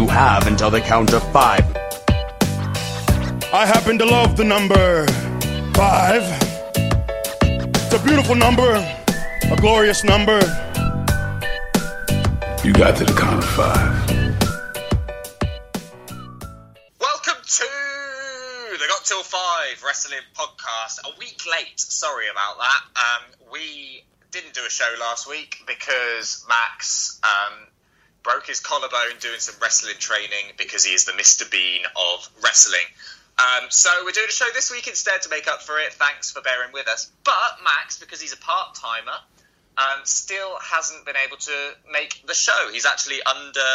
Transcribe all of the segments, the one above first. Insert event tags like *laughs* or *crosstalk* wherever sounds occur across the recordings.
You have until the count of five. I happen to love the number five. It's a beautiful number, a glorious number. You got to the count of five. Welcome to the Got Till Five Wrestling Podcast. A week late, sorry about that. Um, we didn't do a show last week because Max um, broke his collarbone doing some wrestling training because he is the Mr. Bean of wrestling. Um, so we're doing a show this week instead to make up for it. Thanks for bearing with us. But Max, because he's a part timer, um, still hasn't been able to make the show. He's actually under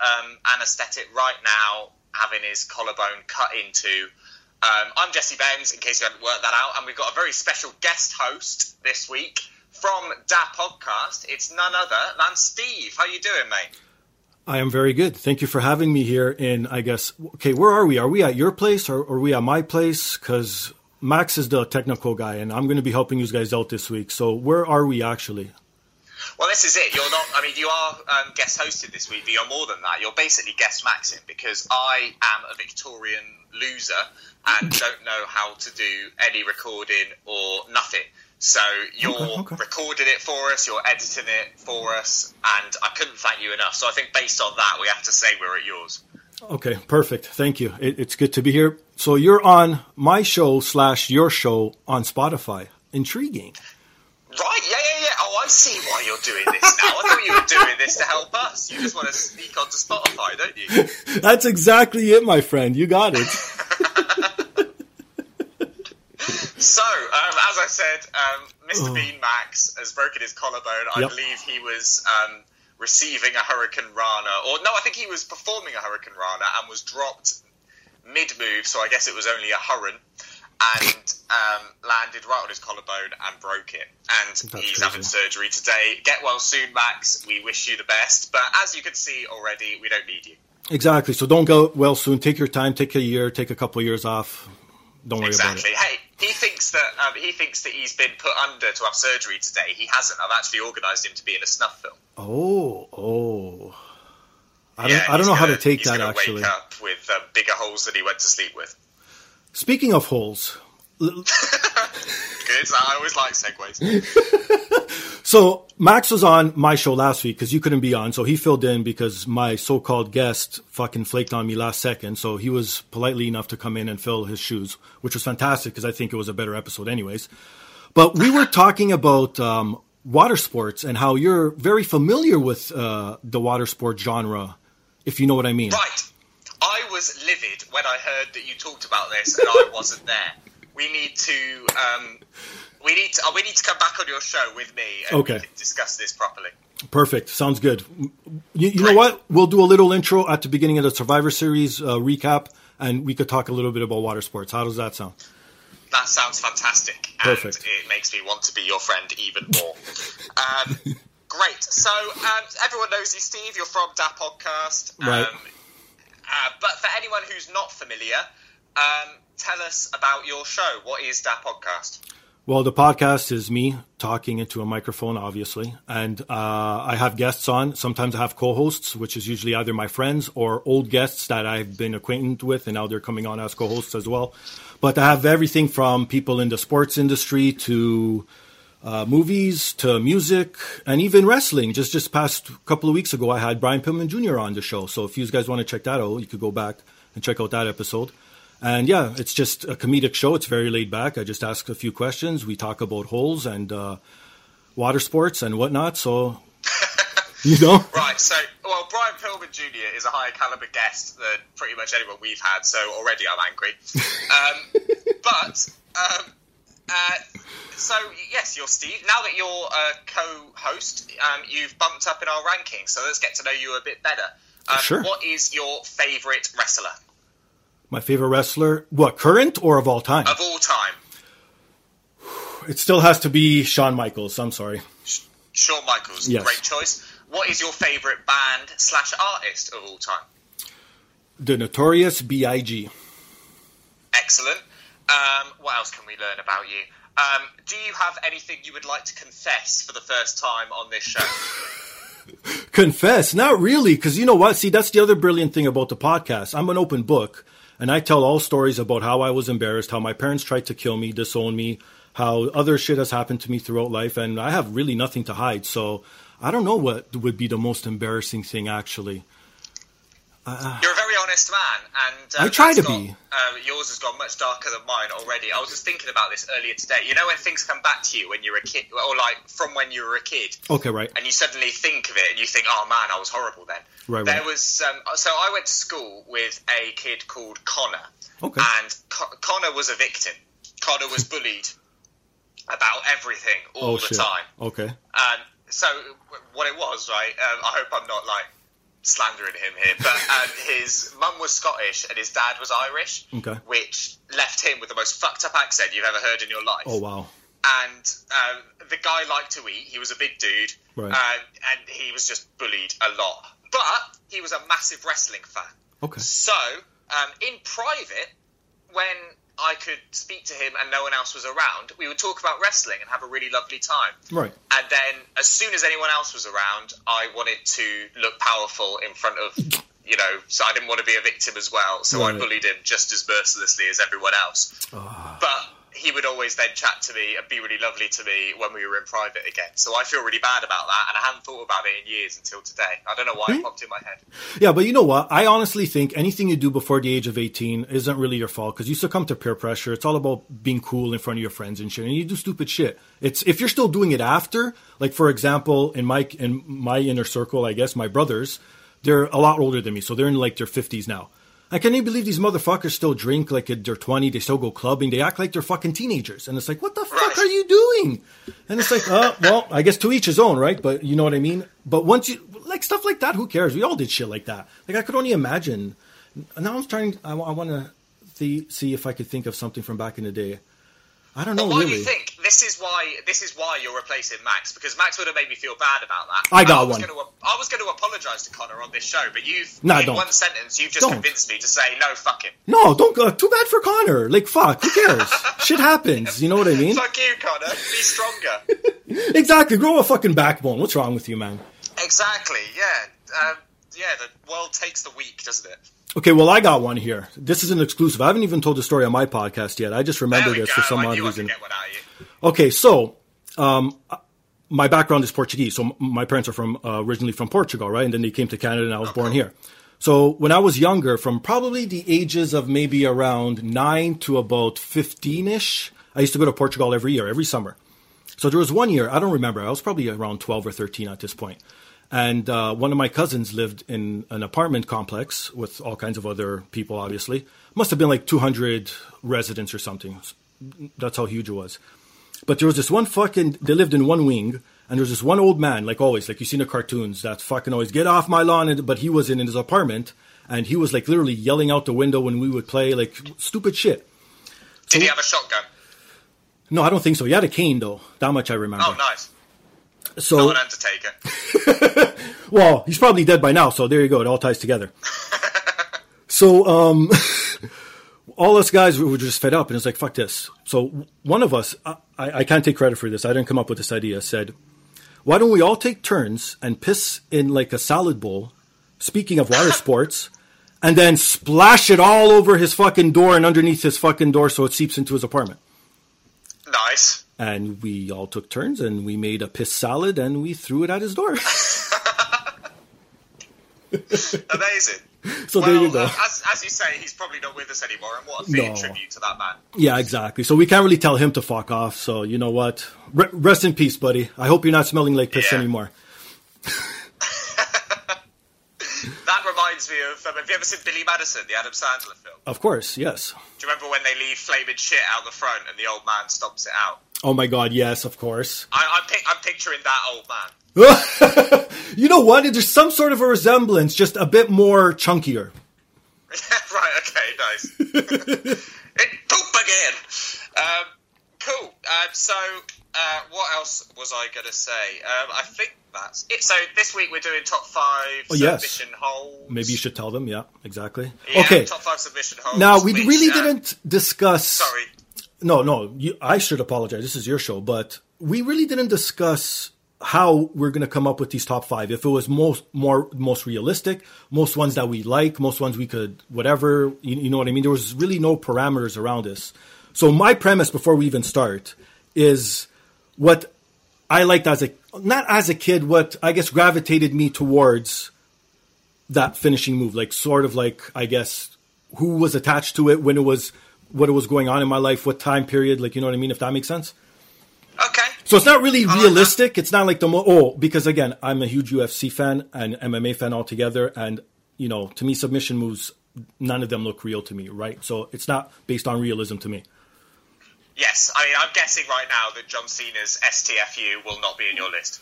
um, anaesthetic right now, having his collarbone cut into. Um, I'm Jesse Benz, in case you hadn't worked that out, and we've got a very special guest host this week from Da Podcast. It's none other than Steve. How you doing, mate? I am very good. Thank you for having me here. In I guess okay, where are we? Are we at your place or are we at my place? Because Max is the technical guy, and I'm going to be helping you guys out this week. So where are we actually? Well, this is it. You're not. I mean, you are um, guest hosted this week, but you're more than that. You're basically guest maxing because I am a Victorian loser and *laughs* don't know how to do any recording or nothing. So you're Okay, okay. recording it for us, you're editing it for us, and I couldn't thank you enough. So I think based on that, we have to say we're at yours. Okay, perfect. Thank you. It, it's good to be here. So you're on my show slash your show on Spotify. Intriguing. Right? Yeah, yeah, yeah. Oh, I see why you're doing this now. I thought you were doing this to help us. You just want to sneak onto Spotify, don't you? *laughs* That's exactly it, my friend. You got it. *laughs* So, um, as I said, um, Mr. Bean Max has broken his collarbone. I Yep. believe he was um, receiving a hurricanrana, or no, I think he was performing a hurricanrana and was dropped mid move, so I guess it was only a hurrun, and um, landed right on his collarbone and broke it. And he's crazy. having surgery today. Get well soon, Max. We wish you the best. But as you can see already, we don't need you. Exactly. So don't go well soon. Take your time. Take a year. Take a couple of years off. Don't worry Exactly. about it. Exactly. Hey, he thinks that um, he thinks that he's been put under to have surgery today. He hasn't. I've actually organised him to be in a snuff film. Oh, oh. I don't, Yeah, I don't know how gonna- to take he's that actually. Wake up with um, bigger holes than he went to sleep with. Speaking of holes, Good. I always like segues. *laughs* so Max was on my show last week because you couldn't be on, so he filled in because my so-called guest fucking flaked on me last second. So he was politely enough to come in and fill his shoes, which was fantastic because I think it was a better episode, anyways. But we were talking about um, water sports and how you're very familiar with uh, the water sport genre, if you know what I mean. Right. I was livid when I heard that you talked about this and I wasn't there. We need to. Um, we need to. Uh, we need to come back on your show with me and Okay. discuss this properly. Perfect. Sounds good. You, you know what? We'll do a little intro at the beginning of the Survivor Series uh, recap, and we could talk a little bit about water sports. How does that sound? That sounds fantastic. Perfect. And it makes me want to be your friend even more. *laughs* um, great. So, um, everyone knows you, Steve. You're from Da Podcast. Right. Um, uh, but for anyone who's not familiar, um, tell us about your show. What is that Podcast? Well, the podcast is me talking into a microphone, obviously, and uh, I have guests on. Sometimes I have co-hosts, which is usually either my friends or old guests that I've been acquainted with, and now they're coming on as co-hosts as well. But I have everything from people in the sports industry to uh, movies to music and even wrestling. Just just past couple of weeks ago, I had Brian Pillman Jr. on the show. So if you guys want to check that out, you could go back and check out that episode. And yeah, it's just a comedic show. It's very laid back. I just ask a few questions. We talk about holes and uh, water sports and whatnot. So *laughs* you know, Right, so, well, Brian Pillman Jr. is a higher caliber guest than pretty much anyone we've had, so already I'm angry. Um, *laughs* but, um, uh, so, yes, you're Steve. Now that you're a co host, um, you've bumped up in our rankings, so let's get to know you a bit better. Um, Sure. What is your favourite wrestler my favorite wrestler, what current or of all time? of all time? It still has to be Shawn Michaels. I'm sorry. Shawn Michaels, Yes. great choice. What is your favourite band slash artist of all time? The Notorious B.I.G. Excellent. Um, what else can we learn about you? Um, do you have anything you would like to confess for the first time on this show? *laughs* Confess, not really, because you know what? See, that's the other brilliant thing about the podcast. I'm an open book, and I tell all stories about how I was embarrassed, how my parents tried to kill me, disown me, how other shit has happened to me throughout life, and I have really nothing to hide. So I don't know what would be the most embarrassing thing, actually. Uh, uh. You're very honest man, and uh, I try to got- be. Uh, yours has gone much darker than mine already. I was just thinking about this earlier today. You know when things come back to you when you're a kid, or like from when you were a kid, Okay, right. and you suddenly think of it and you think, "Oh man, I was horrible then." Right, There right. was um, so I went to school with a kid called Connor, Okay. and Co- Connor was a victim. Connor was *laughs* bullied about everything all Oh, the shit. time. Okay. Um, so w- what it was, right? Um, I hope I'm not like slandering him here, but *laughs* um, his mum was Scottish and his dad was Irish, Okay. which left him with the most fucked up accent you've ever heard in your life. Oh, wow. And um, the guy liked to eat. He was a big dude, Right. um, and he was just bullied a lot. But he was a massive wrestling fan. Okay. So, um, in private, when I could speak to him and no one else was around, we would talk about wrestling and have a really lovely time. Right. And then, as soon as anyone else was around, I wanted to look powerful in front of, you know, so I didn't want to be a victim as well. So I bullied him just as mercilessly as everyone else. Ah. But he would always then chat to me and be really lovely to me when we were in private again. So I feel really bad about that, and I hadn't thought about it in years until today. I don't know why Hmm? it popped in my head. Yeah, but you know what? I honestly think anything you do before the age of 18 isn't really your fault because you succumb to peer pressure. It's all about being cool in front of your friends and shit, and you do stupid shit. It's if you're still doing it after, like for example, in my in my inner circle, I guess my brothers, they're a lot older than me, so they're in like their 50s now. I can't even believe these motherfuckers still drink like they're 20. They still go clubbing. They act like they're fucking teenagers, and it's like, what the fuck are you doing? And it's like, uh, *laughs* well, I guess to each his own, right? But you know what I mean. But once you like stuff like that, who cares? We all did shit like that. Like I could only imagine. Now I'm trying. I, want to see, see if I could think of something from back in the day. I don't know why really. do you think this is why this is why you're replacing Max? Because Max would have made me feel bad about that. I got was one. Gonna, I was going to apologise to Connor on this show, but you've Nah, in don't. one sentence you've just Don't. convinced me to say no, fuck him. no, don't go. Too bad for Connor. Like fuck. Who cares? *laughs* shit happens. You know what I mean? Fuck you, Connor. Be stronger. *laughs* Exactly. Grow a fucking backbone. What's wrong with you, man? exactly. Yeah. Um, yeah. The world takes the weak, doesn't it? Okay, well, I got one here. This is an exclusive. I haven't even told the story on my podcast yet. I just There remembered this go. for some I odd reason. could get one out of you. Okay, so um, my background is Portuguese. So my parents are from uh, originally from Portugal, right? And then they came to Canada, and I was born here. So when I was younger, from probably the ages of maybe around nine to about fifteen ish, I used to go to Portugal every year, every summer. So there was one year I don't remember. I was probably around twelve or thirteen at this point, and uh, one of my cousins lived in an apartment complex with all kinds of other people. Obviously, must have been like two hundred residents or something. That's how huge it was. But there was this one fucking. They lived in one wing, and there was this one old man, like always, like you see in the cartoons, that fucking always get off my lawn. And, but he was in his apartment, and he was like literally yelling out the window when we would play, like stupid shit. Did he have a shotgun? No, I don't think so. He had a cane though. That much I remember. Oh, nice. So, Not an Undertaker. well, he's probably dead by now. So there you go. It all ties together. *laughs* so, um, *laughs* all us guys we were just fed up, and it's like, fuck this. So one of us, I, I can't take credit for this. I didn't come up with this idea. Said, why don't we all take turns and piss in like a salad bowl? Speaking of water *laughs* sports. And then splash it all over his fucking door and underneath his fucking door so it seeps into his apartment. Nice. And we all took turns and we made a piss salad and we threw it at his door. *laughs* Amazing. so well, there you go. as, as you say, he's probably not with us anymore, and what a fitting No. tribute to that man. Yeah, exactly. So we can't really tell him to fuck off. So you know what? Re- rest in peace, buddy. I hope you're not smelling like piss Yeah. anymore. *laughs* That reminds me of. Um, have you ever seen Billy Madison, the Adam Sandler film? Of course, yes. Do you remember when they leave flaming shit out the front and the old man stomps it out? Oh my god, yes, of course. I, I'm, pic- I'm picturing that old man. *laughs* you know what? There's some sort of a resemblance, just a bit more chunkier. *laughs* right, okay, nice. *laughs* it poop again. Um, cool. Um, so, uh, what else was I going to say? Um, I think that's it. So, this week we're doing top five Oh, yes. submission holds. Maybe you should tell them. Yeah, exactly. Yeah, okay. top five submission holds. Now we which, really uh, didn't discuss. Sorry. No, no. You, I should apologize. This is your show, but we really didn't discuss how we're going to come up with these top five. If it was most more most realistic, most ones that we like, most ones we could whatever. You, you know what I mean? There was really no parameters around this. So my premise before we even start is what I liked as a not as a kid. What I guess gravitated me towards that finishing move, like sort of like I guess who was attached to it when it was what it was going on in my life, what time period, like you know what I mean, if that makes sense. Okay. So it's not really realistic. It's not like the mo- oh because again I'm a huge UFC fan and MMA fan altogether, and you know to me submission moves none of them look real to me, right? So it's not based on realism to me. Yes, I mean I'm guessing right now that John Cena's STFU will not be in your list.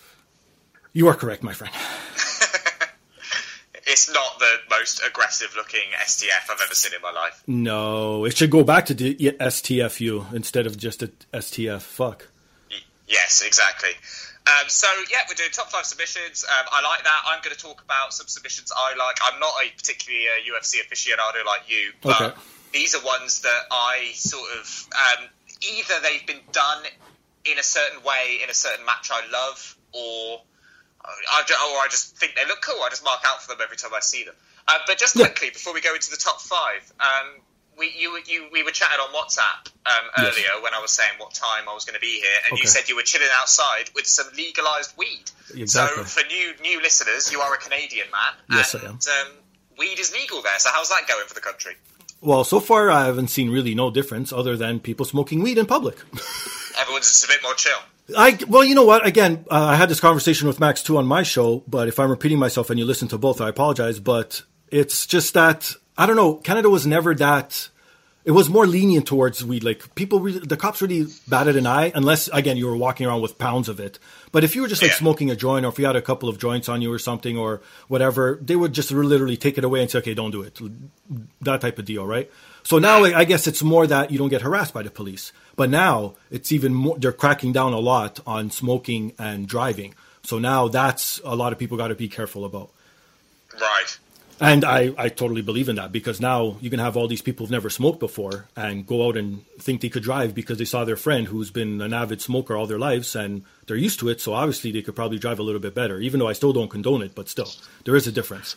You are correct, my friend. *laughs* it's not the most aggressive looking STF I've ever seen in my life. No, it should go back to the STFU instead of just a STF. Fuck. Yes, exactly. Um, so yeah, we're doing top five submissions. Um, I like that. I'm going to talk about some submissions I like. I'm not a particularly a UFC aficionado like you, but Okay. these are ones that I sort of um, either they've been done in a certain way in a certain match I love, or I, or I just think they look cool. I just mark out for them every time I see them. Uh, but just Yeah. quickly before we go into the top five, um, we you, you we were chatting on WhatsApp um, Yes. earlier when I was saying what time I was going to be here, and you said you were chilling outside with some legalized weed. Exactly. So for new new listeners, you are a Canadian man. Yes, I am. Um, weed is legal there. So how's that going for the country? Well, so far I haven't seen really no difference other than people smoking weed in public. *laughs* Everyone's just a bit more chill. I well, you know what? Again, uh, I had this conversation with Max too on my show, but if I'm repeating myself and you listen to both, I apologize. But it's just that I don't know. Canada was never that. It was more lenient towards weed. Like people, really, the cops really batted an eye, unless again you were walking around with pounds of it. But if you were just like Yeah. smoking a joint, or if you had a couple of joints on you or something, or whatever, they would just literally take it away and say, "Okay, don't do it." That type of deal, right? So now I guess it's more that you don't get harassed by the police. But now it's even more, they're cracking down a lot on smoking and driving. So now that's a lot of people got to be careful about. Right. And I, I totally believe in that because now you can have all these people who've never smoked before and go out and think they could drive because they saw their friend who's been an avid smoker all their lives and they're used to it. So obviously they could probably drive a little bit better, even though I still don't condone it, but still, there is a difference.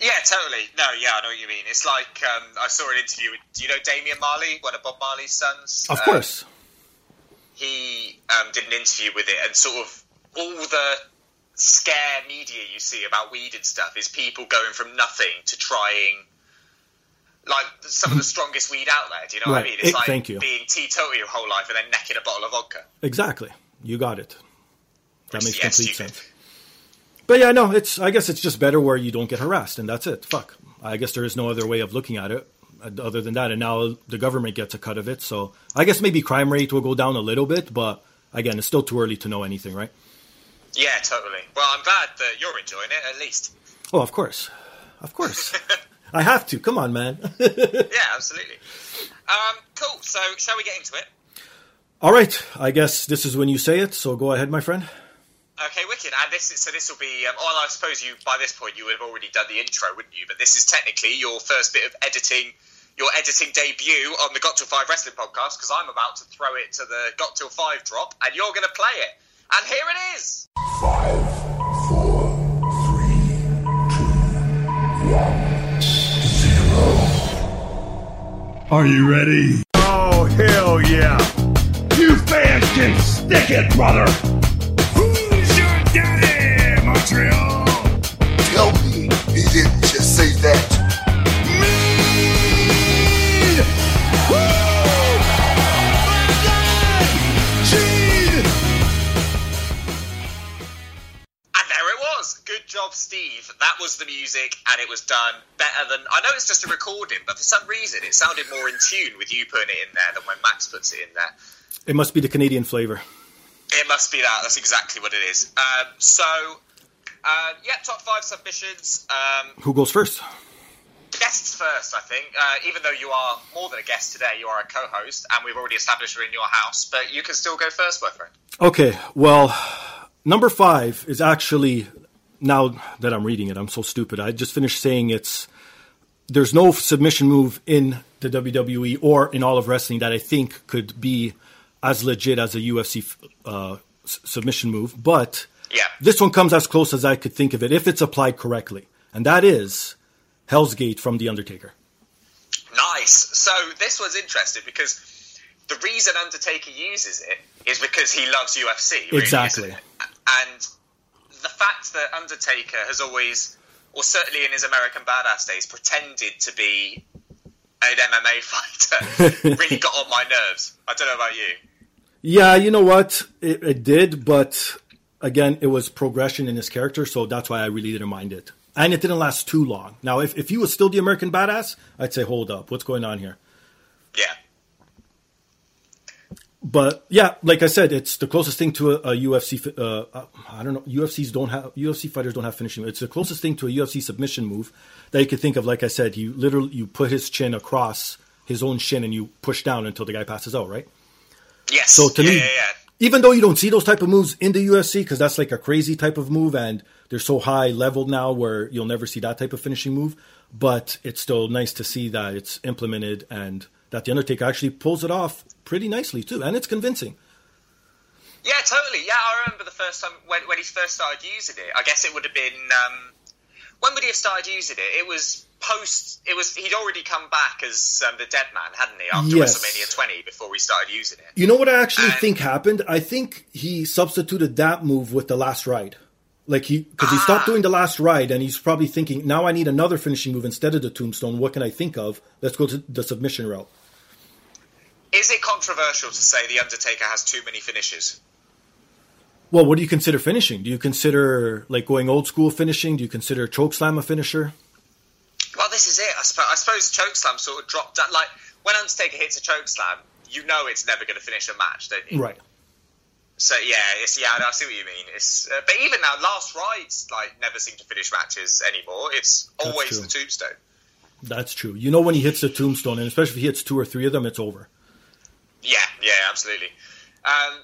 Yeah, totally. No, yeah, I know what you mean. It's like um, I saw an interview with, do you know Damian Marley, one of Bob Marley's sons? Of Um, course. he um, did an interview with it, and sort of all the scare media you see about weed and stuff is people going from nothing to trying like some of the strongest weed out there. Do you know what I mean? It's Eh, like thank you. being teetotal your whole life and then necking a bottle of vodka. Exactly. You got it. That Which, makes yeah, complete stupid. sense. But yeah, no, it's. I guess it's just better where you don't get harassed, and that's it. Fuck. I guess there is no other way of looking at it uh, other than that. And now the government gets a cut of it, so I guess maybe crime rate will go down a little bit, but again, it's still too early to know anything, right? Yeah, totally. Well, I'm glad that you're enjoying it at least. Oh, of course, of course. I have to. Come on, man. *laughs* Yeah, absolutely. Um, cool. So, shall we get into it? All right. I guess this is when you say it. So go ahead, my friend. Okay, wicked. And this is so. This will be. Um, well, I suppose you by this point you would have already done the intro, wouldn't you? But this is technically your first bit of editing, your editing debut on the Got Till Five Wrestling podcast because I'm about to throw it to the Got Till Five drop, and you're going to play it. And here it is. Five, four, three, two, one, zero. Are you ready? Oh, hell yeah. You fans can stick it, brother. Who's your daddy, Montreal? Tell me he didn't just say that. And there it was. Good job, Steve. That was the music, and it was done better than. I know it's just a recording, but for some reason it sounded more in tune with you putting it in there than when Max puts it in there. It must be the Canadian flavor. It must be that. That's exactly what it is. Um, so, uh, yeah, top five submissions. Um, Who goes first? guests first, I think. Uh, even though you are more than a guest today, you are a co-host, and we've already established you're in your house. But you can still go first, my friend. Okay, well, number five is actually now that I'm reading it, I'm so stupid. I just finished saying it's there's no submission move in the WWE or in all of wrestling that I think could be as legit as a UFC uh, s- submission move, but Yeah. this one comes as close as I could think of it if it's applied correctly, and that is Hell's Gate from The Undertaker. Nice. So this was interesting because the reason Undertaker uses it is because he loves UFC. Really, Exactly. And the fact that Undertaker has always, or certainly in his American Badass days, pretended to be an MMA *laughs* fighter really got on my nerves. I don't know about you. Yeah, you know what? It, it did, but again, it was progression in his character, so that's why I really didn't mind it. And it didn't last too long. Now, if, if he was still the American badass, I'd say, hold up, what's going on here? Yeah. But yeah, like I said, it's the closest thing to a, a UFC. Uh, uh, I don't know. UFC's don't have UFC fighters don't have finishing. It's the closest thing to a UFC submission move that you could think of. Like I said, you literally you put his chin across his own shin and you push down until the guy passes out. Right. Yes. So to yeah, me, yeah, yeah. Even though you don't see those type of moves in the UFC because that's like a crazy type of move and they're so high leveled now where you'll never see that type of finishing move, but it's still nice to see that it's implemented and that the Undertaker actually pulls it off pretty nicely too, and it's convincing. Yeah, totally. Yeah, I remember the first time when, when he first started using it. I guess it would have been um, when would he have started using it? It was post. It was he'd already come back as um, the Dead Man, hadn't he? After Yes. WrestleMania 20, before we started using it. You know what I actually And- think happened? I think he substituted that move with the last ride. Like he, because he stopped Ah. doing the last ride, and he's probably thinking, now I need another finishing move instead of the tombstone. What can I think of? Let's go to the submission route. Is it controversial to say the Undertaker has too many finishes? Well, what do you consider finishing? Do you consider like going old school finishing? Do you consider choke slam a finisher? Well, this is it. I, sp- I suppose chokeslam sort of dropped down. Like when Undertaker hits a choke slam, you know it's never going to finish a match, don't you? Right. So yeah, it's yeah, I see what you mean. It's uh, but even now, last rides like never seem to finish matches anymore. It's always true. the tombstone. That's true. You know when he hits the tombstone, and especially if he hits two or three of them, it's over. Yeah, yeah, absolutely. Um,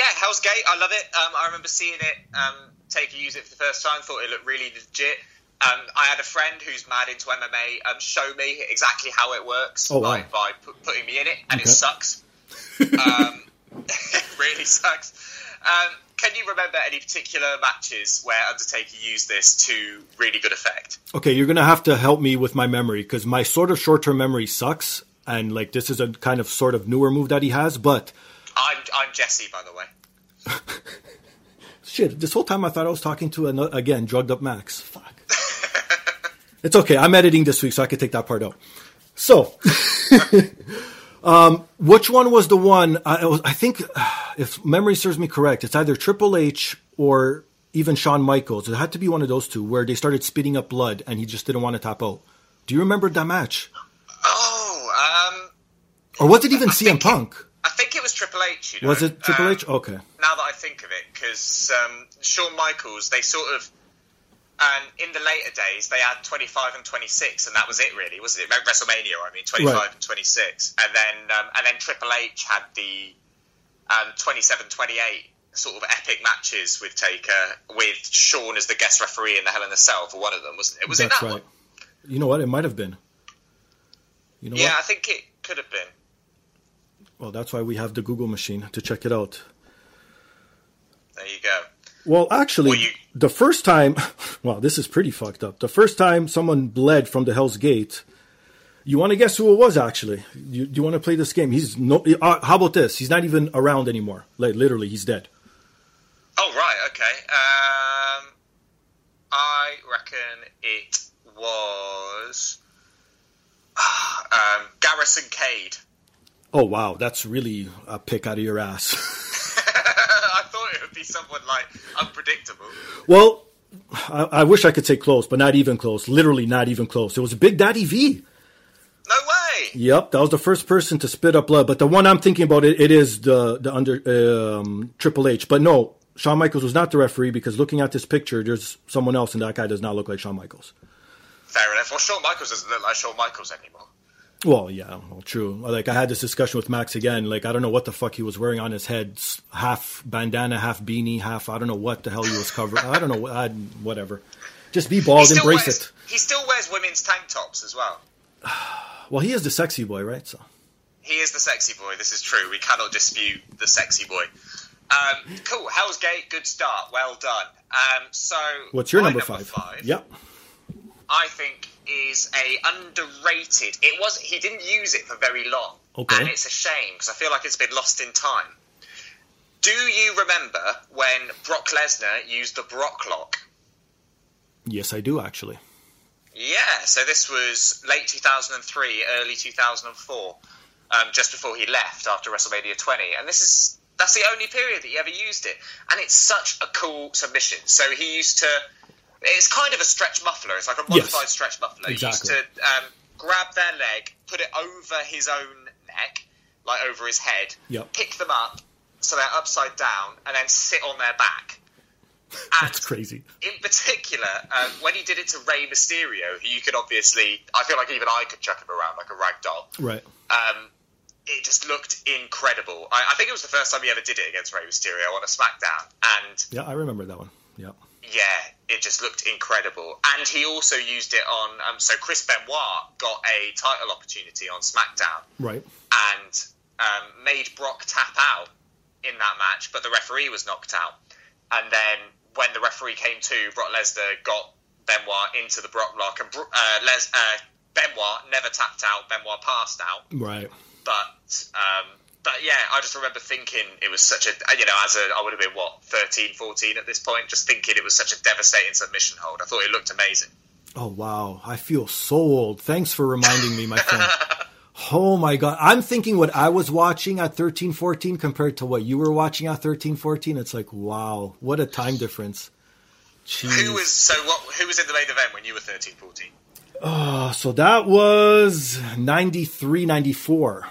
yeah, Hell's Gate, I love it. Um, I remember seeing it. Um, Taker use it for the first time. Thought it looked really legit. Um, I had a friend who's mad into MMA um, show me exactly how it works Oh, wow. by, by pu- putting me in it, and Okay. it sucks. *laughs* um, it *laughs* really sucks. Um, can you remember any particular matches where Undertaker used this to really good effect? Okay, you're gonna have to help me with my memory because my sort of short term memory sucks, and like this is a kind of sort of newer move that he has. But I'm Jesse, by the way. *laughs* shit, this whole time I thought I was talking to another, again drugged up Max. Fuck. *laughs* it's okay. I'm editing this week, so I can take that part out. So, *laughs* um, which one was the one? I, was, I think, *sighs* if memory serves me correct, it's either Triple H or even Shawn Michaels. It had to be one of those two where they started spitting up blood, and he just didn't want to tap out. Do you remember that match? Oh, um, Or was it even I CM think it- Punk? I think it was Triple H. You know? Was it Triple Um, H? Okay. Now that I think of it, because um, Shawn Michaels, they sort of, um, in the later days, they had 25 and 26, and that was it, really, wasn't it? WrestleMania, I mean, 25 Right. and 26, and then um, and then Triple H had the um, 27, 28 sort of epic matches with Taker, with Shawn as the guest referee in the Hell in a Cell for one of them, wasn't it? Was it that right. one? You know what? It might have been. You know Yeah, I think it could have been. Well, that's why we have the Google machine to check it out. There you go. Well, actually, Well, you- the first time, *laughs* wow, this is pretty fucked up. The first time someone bled from the Hell's Gate, you want to guess who it was? Actually, you, do you want to play this game? He's no. Uh, how about this? He's not even around anymore. Like literally, he's dead. Oh right, okay. Um, I reckon it was *sighs* um, Garrison Cade. Oh wow, that's really a pick out of your ass. *laughs* *laughs* I thought it would be someone like unpredictable. well, I, I wish I could say close, but not even close. Literally, not even close. It was Big Daddy V. No way. Yep, that was the first person to spit up blood. But the one I'm thinking about, it, it is the the under um, Triple H. But no, Shawn Michaels was not the referee because looking at this picture, there's someone else, and that guy does not look like Shawn Michaels. Fair enough. Well, Shawn Michaels doesn't look like Shawn Michaels anymore. Well, yeah, well, true. Like I had this discussion with Max again. Like I don't know what the fuck he was wearing on his head, half bandana, half beanie, half I don't know what the hell he was covering. I don't know, I, whatever. Just be bald, embrace wears, it. He still wears women's tank tops as well. *sighs* Well, he is the sexy boy, right? So He is the sexy boy. This is true. We cannot dispute the sexy boy. Um, cool. Hell's Gate, good start. Well done. Um, so, What's your my number, five? five? Yep. I think is a underrated. It was he didn't use it for very long, Okay. and it's a shame because I feel like it's been lost in time. Do you remember when Brock Lesnar used the Brock Lock? Yes, I do actually. Yeah, so this was late 2003, early 2004, um, just before he left after WrestleMania 20, and this is that's the only period that he ever used it, and it's such a cool submission. So he used to. It's kind of a stretch muffler. It's like a Yes. modified stretch muffler. Exactly. He used to um, grab their leg, put it over his own neck, like over his head, Yep. pick them up so they're upside down, and then sit on their back. *laughs* And That's crazy. in particular, um, when he did it to Rey Mysterio, who you could obviously, I feel like even I could chuck him around like a rag doll. Right. Um, it just looked incredible. I, I think it was the first time he ever did it against Rey Mysterio on a SmackDown, and Yeah, I remember that one. Yeah. Yeah, it just looked incredible. And he also used it on. Um, so Chris Benoit got a title opportunity on SmackDown Right. and um, made Brock tap out in that match, but the referee was knocked out. And then when the referee came to, Brock Lesnar got Benoit into the Brock lock, and uh, Les- uh, Benoit never tapped out. Benoit passed out, Right. but um, but yeah, I just remember thinking it was such a you know as a I would have been what 13, 14 at this point, just thinking it was such a devastating submission hold. I thought it looked amazing. Oh wow, I feel so old. Thanks for reminding me, my friend. *laughs* Oh my god, I'm thinking what I was watching at 13, 14 compared to what you were watching at 13, 14. It's like wow, what a time difference. Jeez. Who was so what? Who was in the main event when you were 13, 14? Uh, so that was 93, 94.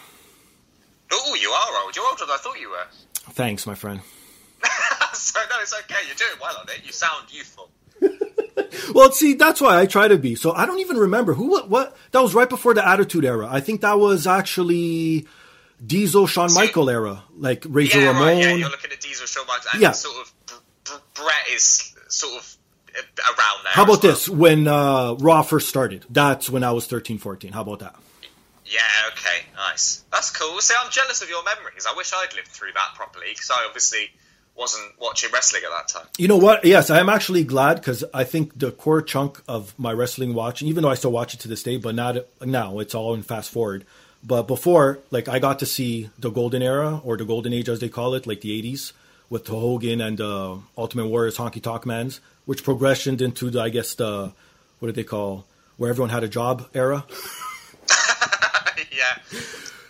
Oh, you are old. You're older than I thought you were. Thanks, my friend. *laughs* so no, it's okay. You're doing well on it. You sound youthful. *laughs* Well, see, that's why I try to be. So I don't even remember who what, what that was right before the Attitude Era. I think that was actually Diesel Shawn Michael era, like Razor yeah, Ramon. right. Yeah, you're looking at Diesel, Shawn Michaels, and Yeah. sort of Br- Br- Bret is sort of around there. How about well. this? When uh, Raw first started, that's when I was 13, 14. How about that? Yeah, okay, nice. That's cool. See, I'm jealous of your memories. I wish I'd lived through that properly because I obviously wasn't watching wrestling at that time. You know what? Yes, I'm actually glad because I think the core chunk of my wrestling watching, even though I still watch it to this day, but not now. It's all in fast forward. But before, like I got to see the golden era or the golden age, as they call it, like the '80s, with the Hogan and uh, Ultimate Warriors, Honky Tonk Mans, which progressioned into the, I guess the what did they call where everyone had a job era. Yeah,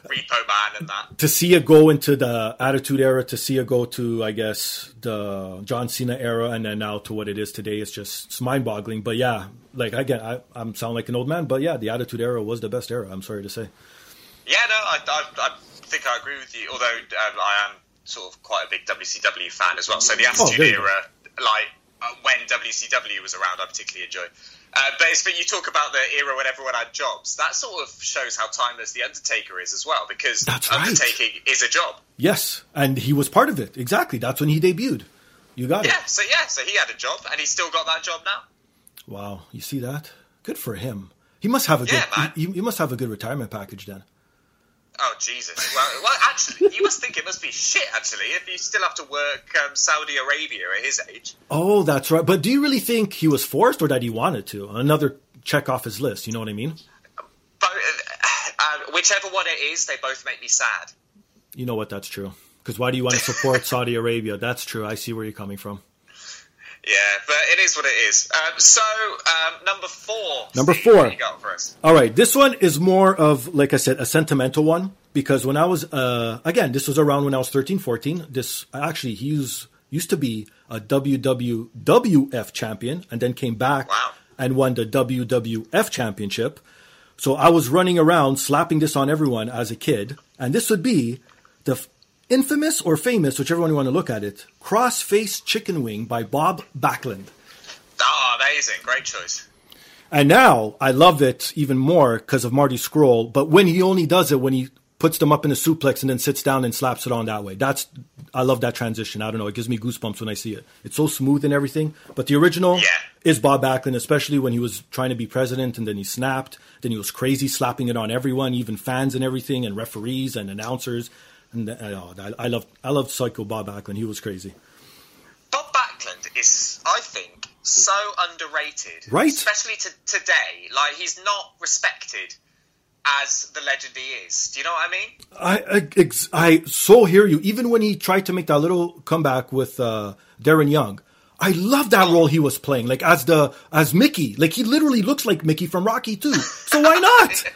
Repo Man and that. to see it go into the Attitude Era, to see it go to, I guess, the John Cena era, and then now to what it is today, it's just it's mind-boggling. But yeah, like again, I, I'm sound like an old man, but yeah, the Attitude Era was the best era. I'm sorry to say. Yeah, no, I, I, I think I agree with you. Although um, I am sort of quite a big WCW fan as well. So the Oh, Attitude go. Era, like uh, when WCW was around, I particularly enjoy. Uh, but it's but you talk about the era when everyone had jobs. That sort of shows how timeless the Undertaker is as well, because That's right. Undertaking is a job. Yes, and he was part of it. Exactly. That's when he debuted. You got it. Yeah, so yeah, so he had a job, and he's still got that job now. Wow. You see that? Good for him. He must have a Yeah, good. He, he must have a good retirement package then. Oh Jesus! Well, well, actually, you must think it must be shit. Actually, if you still have to work um, Saudi Arabia at his age. Oh, that's right. But do you really think he was forced or that he wanted to? Another check off his list. You know what I mean? But uh, uh, whichever one it is, they both make me sad. You know what? That's true. Because why do you want to support *laughs* Saudi Arabia? That's true. I see where you're coming from. Yeah, but it is what it is. Um, so, um, number four. Number Steve, four. What you got for us? All right, this one is more of, like I said, a sentimental one because when I was, uh, again, this was around when I was 13, 14. This actually, he used, used to be a WWF champion and then came back Wow. and won the WWF championship. So I was running around slapping this on everyone as a kid, and this would be the infamous or famous, whichever one you want to look at it, cross-face chicken wing by Bob Backlund. Oh, amazing! Great choice. And now I love it even more because of Marty Scurll. But when he only does it when he puts them up in a suplex and then sits down and slaps it on that way. That's I love that transition. I don't know. It gives me goosebumps when I see it. It's so smooth and everything. But the original Yeah. is Bob Backlund, especially when he was trying to be president and then he snapped. Then he was crazy slapping it on everyone, even fans and everything, and referees and announcers. And uh, I, I loved I loved Psycho Bob Backlund. He was crazy. Bob Backlund is, I think, so underrated. Right. Especially to today. Like, he's not respected as the legend he is. Do you know what I mean? I, I, I so hear you. Even when he tried to make that little comeback with uh, Darren Young, I love that role he was playing, like as the as Mickey. Like he literally looks like Mickey from Rocky too. So why not? *laughs*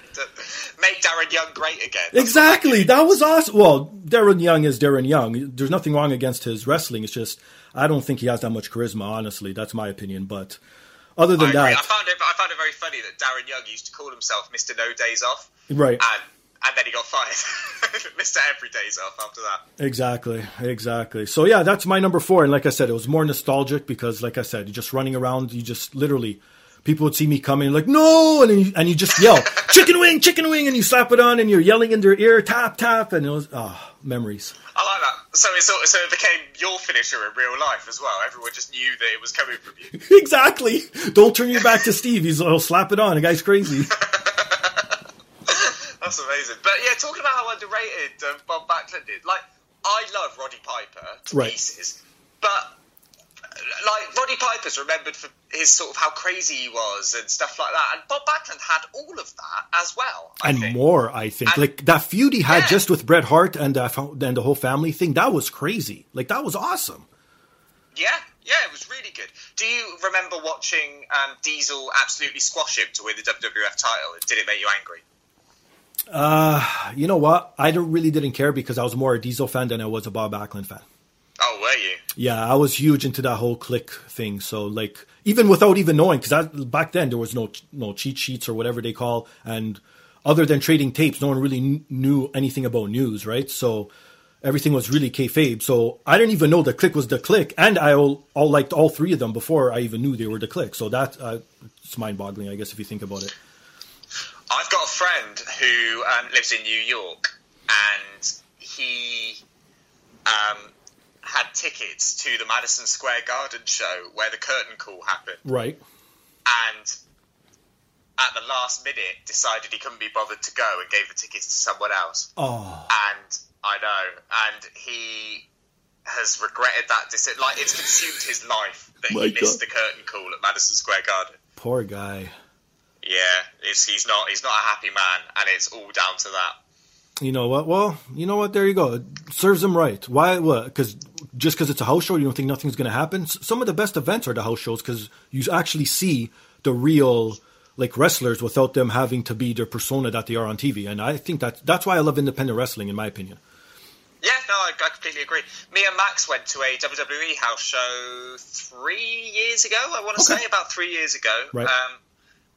Make Darren Young great again. exactly. That was awesome. Well, Darren Young is Darren Young. There's nothing wrong against his wrestling. It's just I don't think he has that much charisma. Honestly, that's my opinion. But other than agree. that, I found it. I found it very funny that Darren Young used to call himself Mister No Days Off, right? and and then he got fired. *laughs* Mister Every Days Off after that. Exactly, exactly. So yeah, that's my number four. And like I said, it was more nostalgic because, like I said, you're just running around. You just literally, people would see me coming like no, and then you, and you just yell chicken wing, chicken wing, and you slap it on, and you're yelling in their ear, tap tap, and it was ah memories. I like that. So it sort of, so it became your finisher in real life as well. Everyone just knew that it was coming from you. *laughs* exactly. Don't turn your back to Steve. He's he'll slap it on. The guy's crazy. *laughs* That's amazing. But yeah, talking about how underrated um, Bob Backlund is, like I love Roddy Piper to Right. pieces, but like Roddy Piper's remembered for his sort of how crazy he was and stuff like that, and Bob Backlund had all of that as well. I and think. more, I think. And- like that feud he had Yeah. just with Bret Hart and uh, and the whole family thing. That was crazy. Like that was awesome. Yeah, yeah, it was really good. Do you remember watching um, Diesel absolutely squash him to win the WWF title? Did it make you angry? You know what? I don't, really didn't care because I was more a Diesel fan than I was a Bob Backlund fan. Oh, were you? Yeah, I was huge into that whole Kliq thing. So like, even without even knowing, because back then there was no no cheat sheets or whatever they call, and other than trading tapes, no one really kn- knew anything about news, right? So everything was really kayfabe. So I didn't even know the Kliq was the Kliq, and I all, all liked all three of them before I even knew they were the Kliq. So that uh, it's mind boggling, I guess, if you think about it. I've got a friend who um, lives in New York, and he um, had tickets to the Madison Square Garden show where the curtain call happened, Right. and at the last minute decided he couldn't be bothered to go and gave the tickets to someone else. Oh, And I know, and he has regretted that. decision. like it's consumed his life that he missed the curtain call at Madison Square Garden. poor guy. Yeah, it's, he's not he's not a happy man, and it's all down to that. You know what? Well, you know what? There you go. It serves him right. Why? What? Because just because it's a house show, you don't think nothing's going to happen. S- Some of the best events are the house shows because you actually see the real like wrestlers without them having to be their persona that they are on TV. And I think that that's why I love independent wrestling, in my opinion. Yeah, no, I, I completely agree. Me and Max went to a WWE house show three years ago. I want to Okay. say about three years ago, Right. um,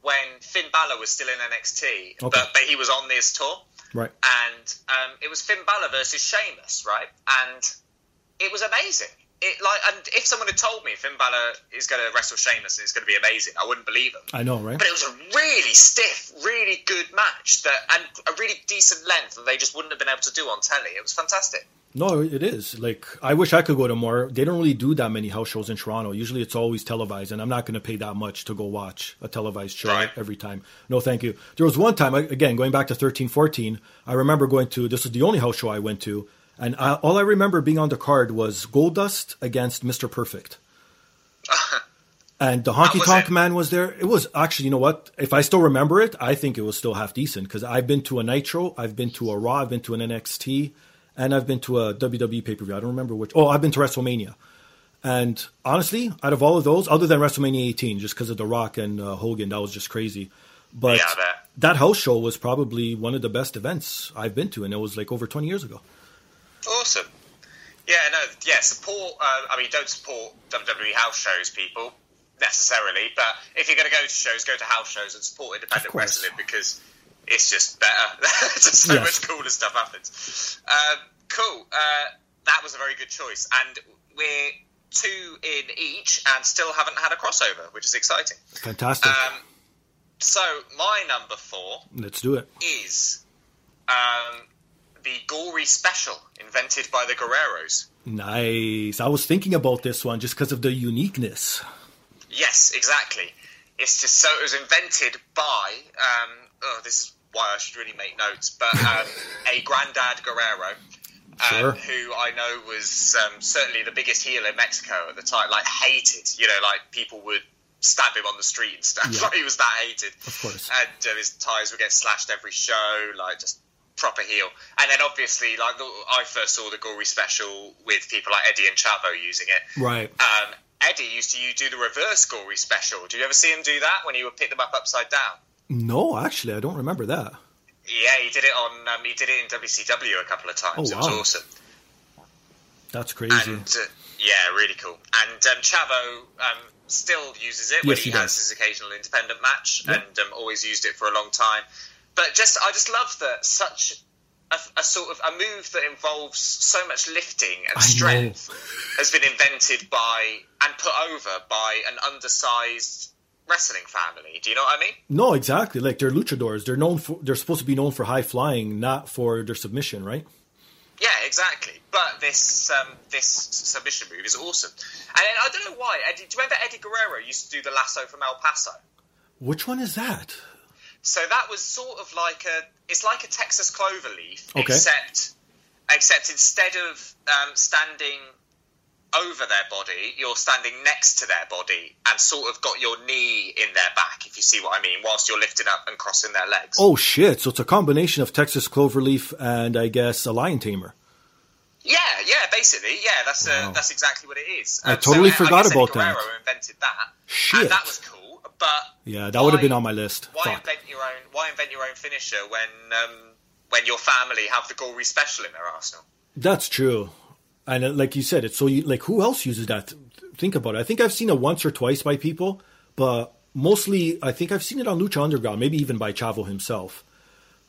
when Finn Balor was still in NXT, Okay. but, but he was on this tour, Right. and um, it was Finn Balor versus Sheamus, right? And it was amazing. It like, and if someone had told me Finn Balor is going to wrestle Sheamus and it's going to be amazing, I wouldn't believe him. I know, right? But it was a really stiff, really good match that, and a really decent length that they just wouldn't have been able to do on telly. It was fantastic. No, it is. Like I wish I could go to more. They don't really do that many house shows in Toronto. Usually it's always televised, and I'm not going to pay that much to go watch a televised show Right. every time. No, thank you. There was one time, again, going back to 13, 14, I remember going to, this was the only house show I went to, and I, all I remember being on the card was Goldust against Mr. Perfect. *laughs* And the Honky Tonk? Man was there. It was actually, you know what? If I still remember it, I think it was still half decent because I've been to a Nitro, I've been to a Raw, I've been to an NXT, and I've been to a WWE pay per view. I don't remember which. Oh, I've been to WrestleMania. And honestly, out of all of those, other than WrestleMania 18, just because of The Rock and uh, Hogan, that was just crazy. But Yeah, I that house show was probably one of the best events I've been to, and it was like over 20 years ago. Awesome. Yeah, no, yeah, support. Uh, I mean, don't support WWE house shows, people, necessarily. But if you're going to go to shows, go to house shows and support independent wrestling because it's just better. *laughs* just so Yes. much cooler stuff happens. Um, cool. Uh, that was a very good choice, and we're two in each, and still haven't had a crossover, which is exciting. Fantastic. Um, so my number four Let's do it. is um, the gory special invented by the Guerreros. Nice. I was thinking about this one just because of the uniqueness. Yes, exactly. It's just so it was invented by. Um, oh, this is why I should really make notes. But *laughs* um, a Grandad Guerrero, Sure. um, who I know was um, certainly the biggest heel in Mexico at the time, like hated. You know, like people would stab him on the street and stuff. *laughs* Yeah. Like he was that hated. Of course. And uh, his ties would get slashed every show, like just proper heel. And then obviously, like the, I first saw the Gory special with people like Eddie and Chavo using it. Right. Um, Eddie used to do the reverse Gory special. Do you ever see him do that when he would pick them up upside down? No, actually, I don't remember that. Yeah, he did it on. Um, he did it in WCW a couple of times. Oh, wow. It was awesome. That's crazy. And uh, yeah, really cool. And um, Chavo um, still uses it when he, he has does. his occasional independent match, Yeah. and um, always used it for a long time. But just, I just love that such a, a sort of a move that involves so much lifting and strength has been invented by and put over by an undersized wrestling family. Do you know what I mean? No, exactly. Like they're luchadors. They're known for. They're supposed to be known for high flying, not for their submission, right? Yeah, exactly. But this um, this submission move is awesome, and I don't know why. Eddie, do you remember Eddie Guerrero used to do the lasso from El Paso? Which one is that? So that was sort of like a it's like a Texas clover leaf, Okay. except except instead of um, standing over their body, you're standing next to their body and sort of got your knee in their back, if you see what I mean, whilst you're lifting up and crossing their legs. Oh shit! So it's a combination of Texas cloverleaf and I guess a lion tamer. Yeah, yeah, basically, yeah, that's Wow. uh, that's exactly what it is. I Um, totally I forgot Eddie about that. Invented that. Shit. and that was cool. But Yeah, that would have been on my list. Why Fuck. invent your own? Why invent your own finisher when um, when your family have the gory special in their arsenal? That's true. And uh, like you said, it's so like who else uses that? Think about it. I think I've seen it once or twice by people, but mostly I think I've seen it on Lucha Underground, maybe even by Chavo himself.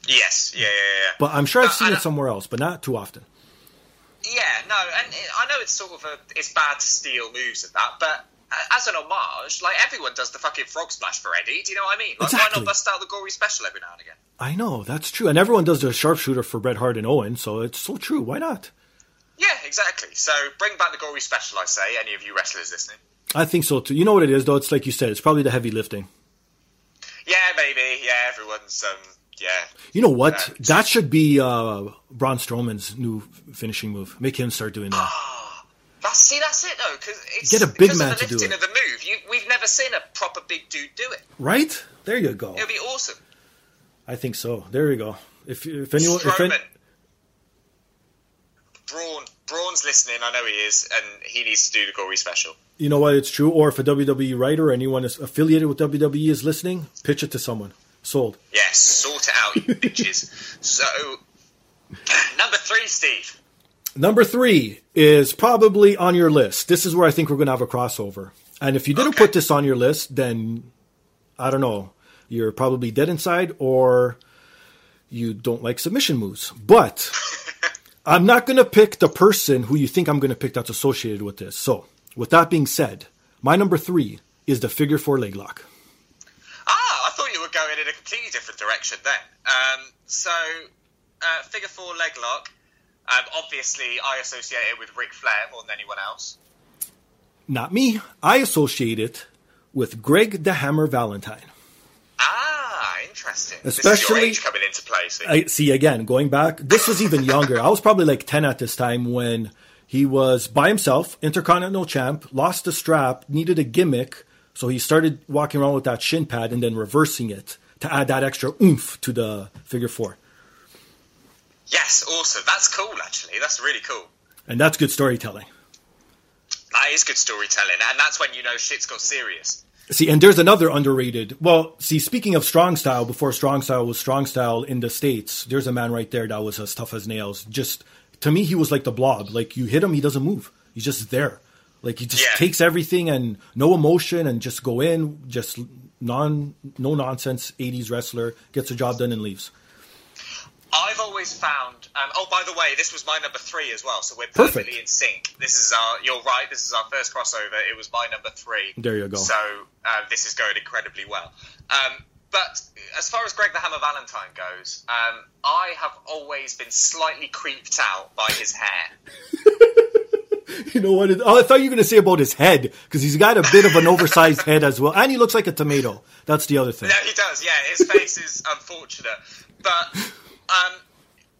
Yes, yeah, yeah, yeah. But I'm sure I've seen it somewhere else, but not too often. Yeah, no, and I know it's sort of a it's bad to steal moves of that, but as an homage, like everyone does the fucking frog splash for Eddie. Do you know what I mean? Like, why Exactly. not bust out the gory special every now and again? I know that's true, and everyone does the sharpshooter for Bret Hart and Owen, so it's so true. Why not? Yeah, exactly. So bring back the gory special, I say. Any of you wrestlers listening? I think so too. You know what it is, though. It's like you said. It's probably the heavy lifting. Yeah, maybe. Yeah, everyone's um, yeah. You know what? Uh, that should be uh, Braun Strowman's new finishing move. Make him start doing that. That's see, that's it though, because it's Get a big man of the to do it. of the move. You, we've never seen a proper big dude do it. Right? There you go. It'll be awesome. I think so. There you go. If if anyone, if any, Braun, Braun's listening. I know he is, and he needs to do the gory special. you know what, it's true. Or if a WWE writer or anyone is affiliated with WWE is listening, pitch it to someone. Sold. Yes, sort it out, you *laughs* bitches. So, *clears throat* number three, Steve. Number three is probably on your list. This is where I think we're going to have a crossover. And if you didn't Okay. put this on your list, then I don't know. You're probably dead inside or you don't like submission moves. But *laughs* I'm not going to pick the person who you think I'm going to pick that's associated with this. So, with that being said, my number three is the figure four leg lock. Ah, I thought you were going in a completely different direction then. Um, so, uh, figure four leg lock. Um, obviously, I associate it with Ric Flair more than anyone else. Not me. I associate it with Greg the Hammer Valentine. Ah, interesting. this Especially- is your age coming into play. See? I see again going back. This was even younger. I was probably like ten at this time when he was by himself, Intercontinental Champ, lost the strap, needed a gimmick, so he started walking around with that shin pad and then reversing it to add that extra oomph to the figure four. Yes, awesome. That's cool. Actually, that's really cool. And that's good storytelling. That is good storytelling, and that's when you know shit's got serious. See, and there's another underrated. Well, see, speaking of strong style, before strong style was strong style in the states, there's a man right there that was as tough as nails. Just to me, he was like the blob. Like you hit him, he doesn't move. He's just there. Like he just Yeah. takes everything and no emotion and just go in, just non, no nonsense. '80s wrestler gets the job done and leaves. I've always found. Um, oh, by the way, this was my number three as well, so we're Perfect. perfectly in sync. This is our. You're right. This is our first crossover. It was my number three. There you go. So uh, this is going incredibly well. Um, but as far as Greg the Hammer Valentine goes, um, I have always been slightly creeped out by his hair. *laughs* You know what? It, oh, I thought you were going to say about his head because he's got a bit of an oversized head as well, and he looks like a tomato. That's the other thing. Yeah, he does. Yeah, his face is unfortunate, but um,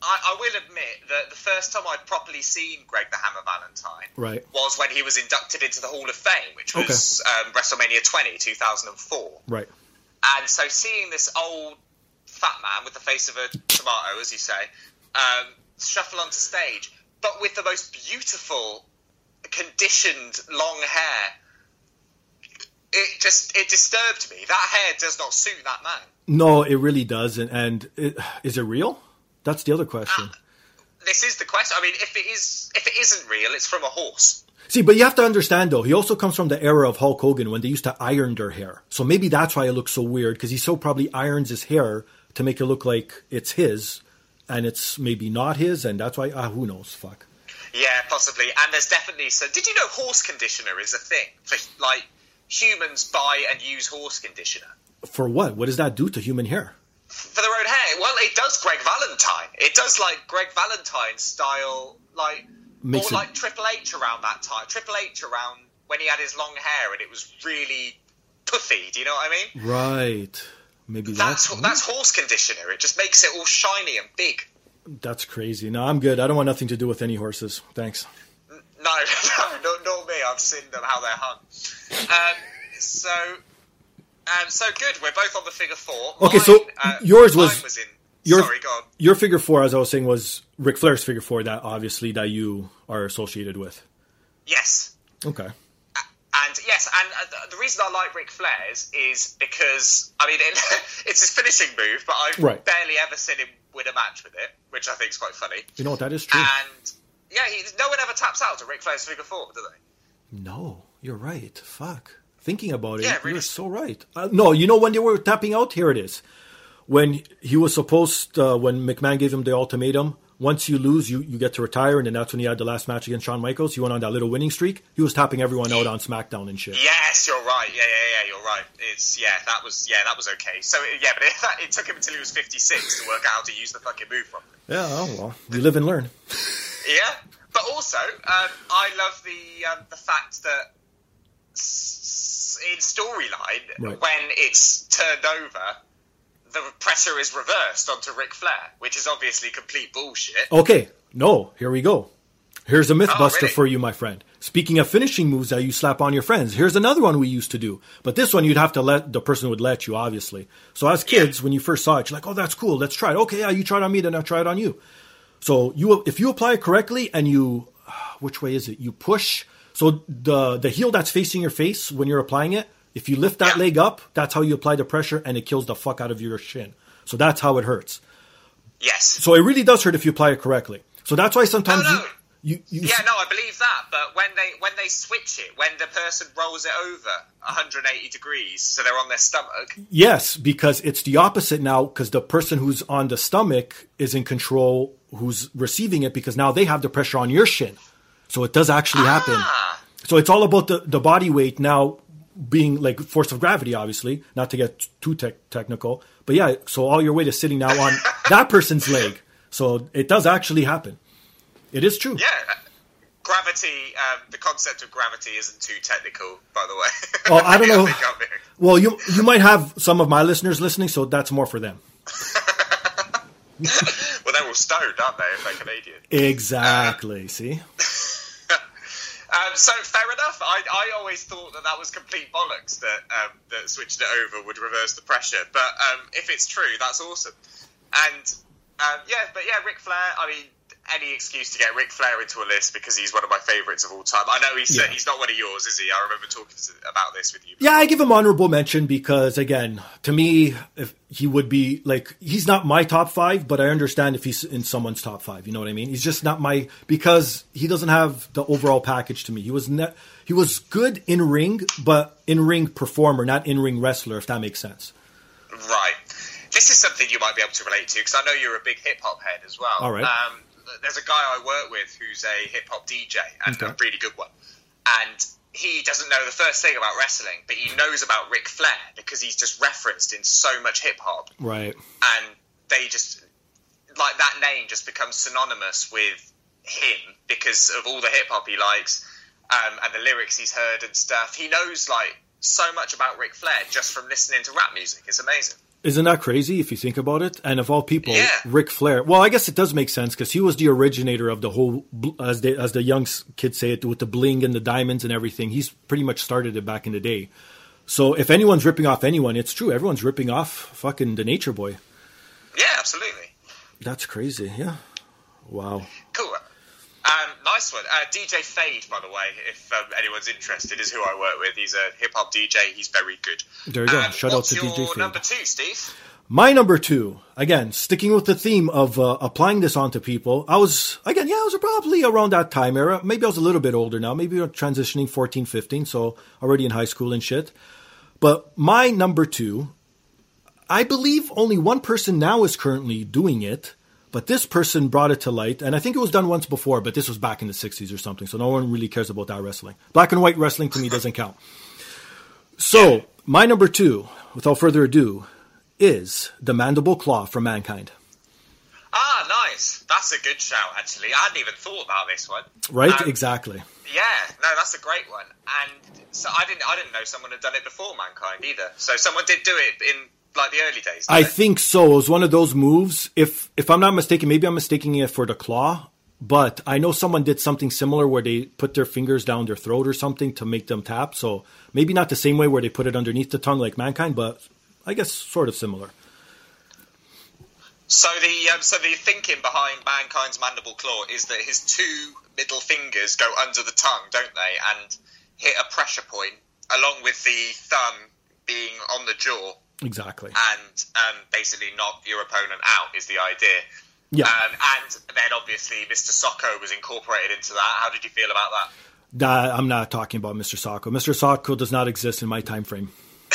I, I will admit that the first time I'd properly seen Greg the Hammer Valentine Right. was when he was inducted into the Hall of Fame, which was um, WrestleMania 20, 2004. Right. And so seeing this old fat man with the face of a tomato, as you say, um, shuffle onto stage, but with the most beautiful, conditioned long hair, just it disturbed me. That hair does not suit that man. No, it really doesn't. And it, is it real? That's the other question. This is the question. I mean, if it is, if it isn't real, it's from a horse. See, but you have to understand though, he also comes from the era of Hulk Hogan when they used to iron their hair. So maybe that's why it looks so weird because he so probably irons his hair to make it look like it's his, and it's maybe not his, and that's why. Ah, who knows? Fuck. Yeah, possibly. And there's definitely so. Did you know horse conditioner is a thing? For, like humans buy and use horse conditioner. For what? What does that do to human hair? for their own hair. Well, it does Greg Valentine. It does like Greg Valentine style, like Makes or it- like Triple H around that time. Triple H around when he had his long hair and it was really puffy. Do you know what I mean? Right. Maybe That's that's that's horse conditioner. It just makes it all shiny and big. that's crazy. No, I'm good. I don't want nothing to do with any horses. Thanks. No, *laughs* no, not, not me. I've seen them how they're hung. Um, so, um, so good. We're both on the figure four. Okay, so uh, yours was- was in. your- sorry. Your figure four, as I was saying, was Ric Flair's figure four. That obviously that you are associated with. Yes. Okay. And yes, and uh, the- reason I like Ric Flair's is because I mean it, *laughs* it's his finishing move, but I've Right. barely ever seen him win a match with it, which I think is quite funny. You know what? That is true. And yeah, he, no one ever taps out to Ric Flair's figure four, do they? No, you're right. Fuck. Thinking about it, Yeah, really. you're so right. Uh, no, you know when they were tapping out? Here it is. When he was supposed, uh, when McMahon gave him the ultimatum, once you lose, you, you get to retire, and then that's when he had the last match against Shawn Michaels. He went on that little winning streak. He was tapping everyone out on SmackDown and shit. Yes, you're right. Yeah, yeah, yeah, you're right. It's yeah, that was yeah, that was okay. So yeah, but *laughs* it, it took him until he was 56 to work out how to use the fucking move properly. Yeah, oh, well, you live and learn. *laughs* Yeah, but also um, I love the um, the fact that s- in storyline Right. when it's turned over, the pressure is reversed onto Ric Flair, which is obviously complete bullshit. Okay, no, here we go. Here's a Mythbuster Oh, really? for you, my friend. Speaking of finishing moves that you slap on your friends, here's another one we used to do. But this one you'd have to let the person would let you, obviously. So as kids, when you first saw it, you're like, "Oh, that's cool. Let's try it." Okay, yeah, you try it on me, then I try it on you. So you, if you apply it correctly and you, *sighs* which way is it? You push. So the the heel that's facing your face when you're applying it, if you lift that leg up, that's how you apply the pressure, and it kills the fuck out of your shin. So that's how it hurts. Yes. So it really does hurt if you apply it correctly. So that's why sometimes No, no. you you, you Yeah, no, I believe that. But when they when they switch it, when the person rolls it over 180 degrees, so they're on their stomach. yes, because it's the opposite now. Because the person who's on the stomach is in control, who's receiving it, because now they have the pressure on your shin. So it does actually happen. Ah, So it's all about the the body weight now being like force of gravity, obviously, not to get too tech technical. But yeah, so all your weight is sitting now on *laughs* that person's leg. So it does actually happen. It is true. yeah. Gravity, um, the concept of gravity isn't too technical, by the way. Oh, I don't *laughs* know. I'm Well, you you might have some of my listeners listening, so that's more for them. *laughs* well, they're all stoned, aren't they, if they're Canadian? Exactly. See. *laughs* Um, so fair enough. I, I always thought that that was complete bollocks that um, that switching it over would reverse the pressure. But um, if it's true, that's awesome. And um, yeah, but yeah, Ric Flair. I mean, any excuse to get Ric Flair into a list because he's one of my favourites of all time. I know he's Yeah. he's not one of yours, is he? I remember talking to, about this with you. Yeah, I give him honorable mention because again, to me, if he would be like he's not my top five, but I understand if he's in someone's top five. You know what I mean? He's just not my because he doesn't have the overall package to me. He was ne- he was good in ring, but in ring performer, not in ring wrestler. If that makes sense. Right. This is something you might be able to relate to because I know you're a big hip hop head as well. All right. Um, there's a guy I work with who's a hip hop DJ and Okay. a really good one, and he doesn't know the first thing about wrestling, but he knows about Ric Flair because he's just referenced in so much hip hop, Right. and they just like that name just becomes synonymous with him because of all the hip hop he likes um, and the lyrics he's heard and stuff. He knows like so much about Ric Flair just from listening to rap music. It's amazing. Isn't that crazy if you think about it? And of all people, Yeah. Ric Flair. Well, I guess it does make sense because he was the originator of the whole, as the as the young kids say it, with the bling and the diamonds and everything. He's pretty much started it back in the day. So if anyone's ripping off anyone, it's true. Everyone's ripping off fucking the Nature Boy. Yeah, absolutely. That's crazy. Yeah. Wow. Cool. Nice one. Uh, DJ Fade, by the way, if um, anyone's interested, is who I work with. He's a hip hop DJ. He's very good. There you go. Um, Shout out to DJ Fade. number two, Steve? My number two, again, sticking with the theme of uh, applying this onto people. I was, again, yeah, I was probably around that time era. Maybe I was a little bit older now. Maybe I'm transitioning 14, 15, so already in high school and shit. But my number two, I believe only one person now is currently doing it, but this person brought it to light. And I think it was done once before, but this was back in the 60s or something, so no one really cares about that wrestling. Black and white wrestling to me doesn't count. So, my number two, without further ado, is the mandible claw from Mankind. Ah, nice. That's a good shout, actually. I hadn't even thought about this one. Right? Um, exactly. Yeah, no, that's a great one. And so I didn't, I didn't know someone had done it before Mankind either. So someone did do it in like the early days. I didn't think so. It was one of those moves. If if I'm not mistaken, maybe I'm mistaking it for the claw. But I know someone did something similar where they put their fingers down their throat or something to make them tap. So maybe not the same way where they put it underneath the tongue like mankind, but I guess sort of similar. So the um, so the thinking behind mankind's mandible claw is that his two middle fingers go under the tongue, don't they, and hit a pressure point, along with the thumb being on the jaw, Exactly. and um, basically knock your opponent out is the idea. Yeah. Um, and then obviously Mr. Socko was incorporated into that. How did you feel about that? That- I'm not talking about Mr. Socko. Mr. Socko does not exist in my time frame. *laughs*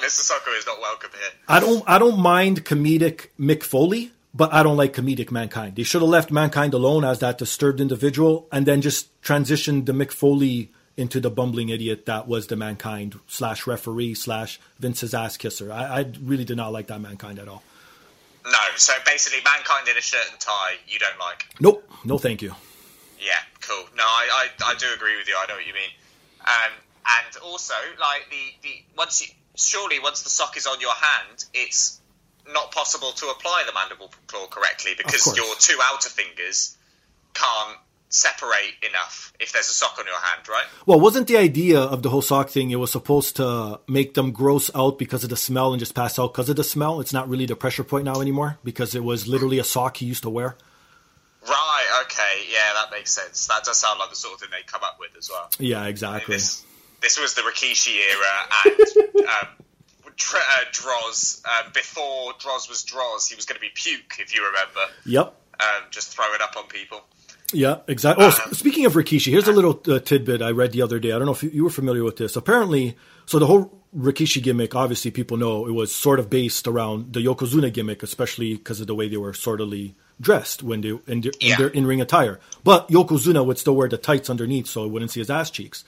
Mr. Socko is not welcome here. I don't I don't mind comedic Mick Foley, but I don't like comedic Mankind. They should have left Mankind alone as that disturbed individual and then just transitioned the Mick Foley into the bumbling idiot that was the Mankind slash referee slash Vince's ass kisser. I, I really did not like that Mankind at all. No, so basically, mankind in a shirt and tie, you don't like. Nope. No thank you. Yeah, cool. No, I, I, I do agree with you. I know what you mean. Um, and also, like the, the once you surely once the sock is on your hand, it's not possible to apply the mandible claw correctly because your two outer fingers can't separate enough if there's a sock on your hand, right? Well, wasn't the idea of the whole sock thing? It was supposed to make them gross out because of the smell and just pass out because of the smell. It's not really the pressure point now anymore because it was literally a sock he used to wear. Right. Okay. Yeah, that makes sense. That does sound like the sort of thing they come up with as well. Yeah, exactly. This this was the Rikishi era, and *laughs* um, Tr- uh, Droz um, before Droz was Droz, he was going to be puke if you remember. Yep. Um, just throw it up on people. Yeah, exactly. Oh, sp- speaking of Rikishi, here's a little uh, tidbit I read the other day. I don't know if you, you were familiar with this. Apparently, so the whole Rikishi gimmick, obviously, people know it was sort of based around the Yokozuna gimmick, especially because of the way they were sortily dressed when they in, their- in their in-ring attire. But Yokozuna would still wear the tights underneath, so it wouldn't see his ass cheeks.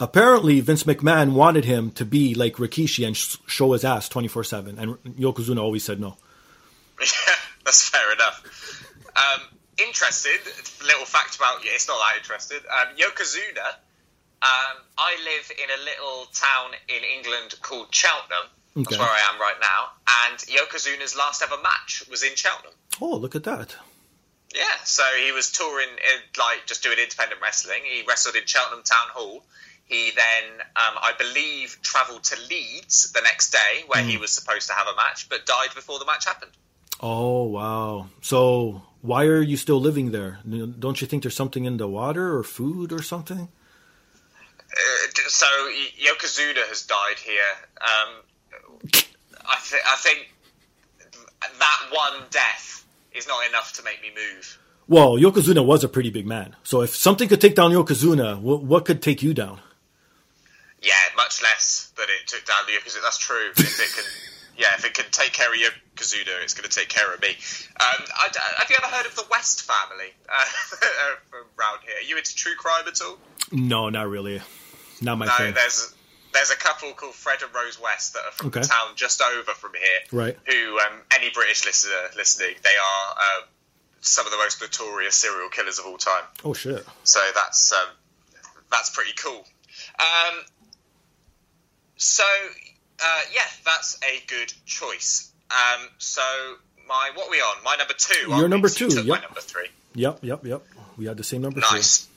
Apparently, Vince McMahon wanted him to be like Rikishi and sh- show his ass 24 7, and Yokozuna always said no. Yeah, *laughs* That's fair enough. Um, interested little fact about you. It's not that interested. Um, Yokozuna. Um, I live in a little town in England called Cheltenham. That's Okay. where I am right now. And Yokozuna's last ever match was in Cheltenham. Oh, look at that. Yeah, so he was touring, in, like just doing independent wrestling. He wrestled in Cheltenham Town Hall. He then, um, I believe, travelled to Leeds the next day, where he was supposed to have a match, but died before the match happened. Oh wow! So why are you still living there? Don't you think there's something in the water or food or something? Uh, so Yokozuna has died here. Um, I, th- I think that one death is not enough to make me move. Well, Yokozuna was a pretty big man. So if something could take down Yokozuna, what, what could take you down? Yeah, much less than it took down the Yokozuna. That's true. If it can, *laughs* yeah, if it can take care of Yokozuna, it's going to take care of me. Um, I, I- have you ever heard of the West family uh, *laughs* around here? Are you into true crime at all? No, not really. Not my No, thing. there's there's a couple called Fred and Rose West that are from Okay. the town just over from here. Right. Who um, any British listener listening, they are uh, some of the most notorious serial killers of all time. Oh shit! So that's um, that's pretty cool. Um, so Uh, yeah, that's a good choice. Um, so my what are we on? My number two. You're number two, yep. My number three. Yep, yep, yep. We had the same number Nice.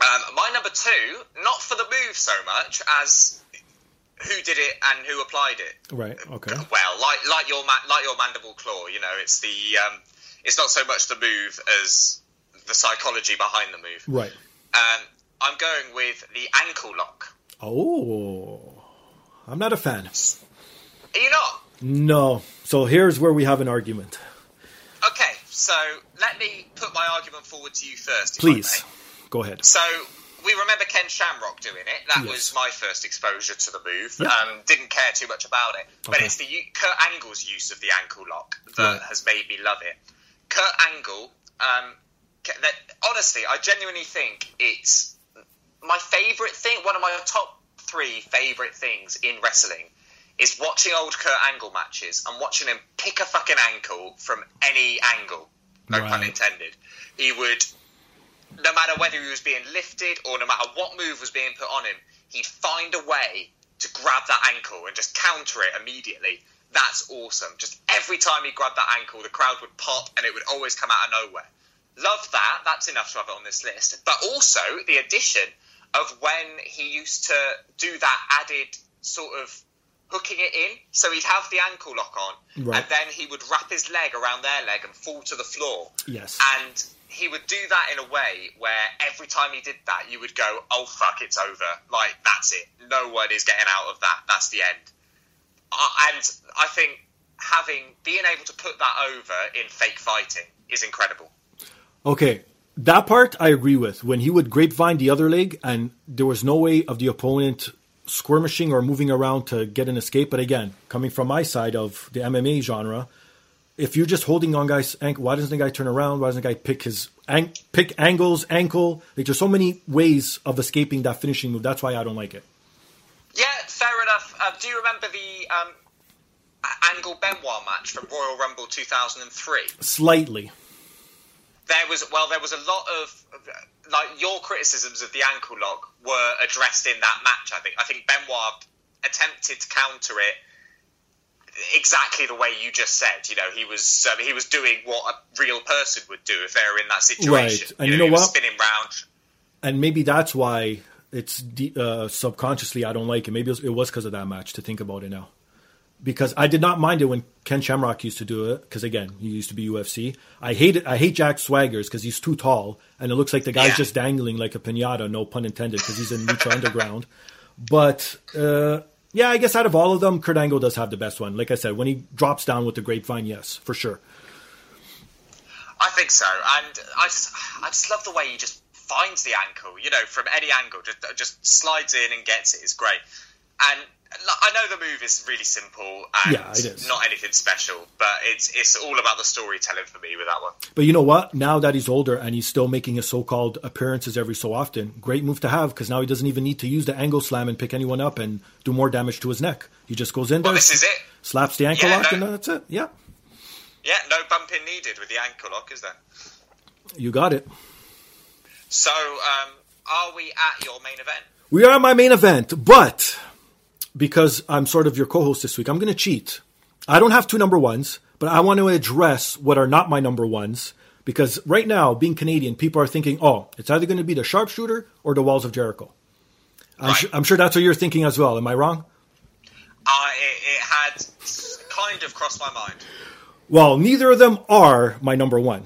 Um, my number two, not for the move so much as who did it and who applied it. Right. Okay. Well, like like your ma- like your mandible claw, you know, it's the um, it's not so much the move as the psychology behind the move. Right. Um, I'm going with the ankle lock. Oh, I'm not a fan. Are you not? No. So here's where we have an argument. Okay, so let me put my argument forward to you first. if I Please, may. go ahead. So we remember Ken Shamrock doing it. That Yes. was my first exposure to the move. Yeah. Um, didn't care too much about it, but Okay. it's the Kurt Angle's use of the ankle lock that Right. has made me love it. Kurt Angle, um, that, honestly, I genuinely think it's my favorite thing. One of my top three favorite things in wrestling is watching old Kurt Angle matches and watching him pick a fucking ankle from any angle. No pun intended. He would no matter whether he was being lifted or no matter what move was being put on him, he'd find a way to grab that ankle and just counter it immediately. That's awesome. Just every time he grabbed that ankle, the crowd would pop and it would always come out of nowhere. Love that. That's enough to have it on this list. But also the addition of when he used to do that added sort of hooking it in. So he'd have the ankle lock on Right. and then he would wrap his leg around their leg and fall to the floor. Yes. And he would do that in a way where every time he did that, you would go, "Oh fuck, it's over! Like that's it. No one is getting out of that. That's the end." Uh, and I think having being able to put that over in fake fighting is incredible. Okay, that part I agree with. When he would grapevine the other leg, and there was no way of the opponent skirmishing or moving around to get an escape. But again, coming from my side of the MMA genre, if you're just holding on guys' ankle, why doesn't the guy turn around? Why doesn't the guy pick his an- pick Angle's, ankle? Like there's so many ways of escaping that finishing move. That's why I don't like it. Yeah, fair enough. Uh, do you remember the um, Angle Benoit match from Royal Rumble 2003? Slightly. there was well there was a lot of like your criticisms of the ankle lock were addressed in that match i think i think benoit attempted to counter it exactly the way you just said you know he was um, he was doing what a real person would do if they were in that situation Right. And you know he was what? spinning round and maybe that's why it's de- uh, subconsciously I don't like it. Maybe it was because of that match. To think about it now, because I did not mind it when Ken Shamrock used to do it. Because again, he used to be UFC. I hate it. I hate Jack Swagger's because he's too tall and it looks like the guy's Yeah. just dangling like a pinata. No pun intended, because he's in Lucha Underground. But uh, yeah, I guess out of all of them, Kurt Angle does have the best one. Like I said, when he drops down with the grapevine, yes, for sure. i think so and i just i just love the way he just finds the ankle you know from any angle just just slides in and gets it is great and I know the move is really simple and Yeah, it is. not anything special, but it's it's all about the storytelling for me with that one. But you know what? Now that he's older and he's still making his so-called appearances every so often, great move to have because now he doesn't even need to use the angle slam and pick anyone up and do more damage to his neck. He just goes in there, Well, this is it. slaps the ankle Yeah, lock, no- and that's it. Yeah, Yeah, no bumping needed with the ankle lock, is there? you got it. So, um, are we at your main event? We are at my main event, but because I'm sort of your co-host this week, I'm going to cheat. I don't have two number ones, but I want to address what are not my number ones because right now, being Canadian, people are thinking, "Oh, it's either going to be the sharpshooter or the Walls of Jericho." I'm, Right. I'm sure that's what you're thinking as well. Am I wrong? Uh, it, it had kind of crossed my mind. Well, neither of them are my number one.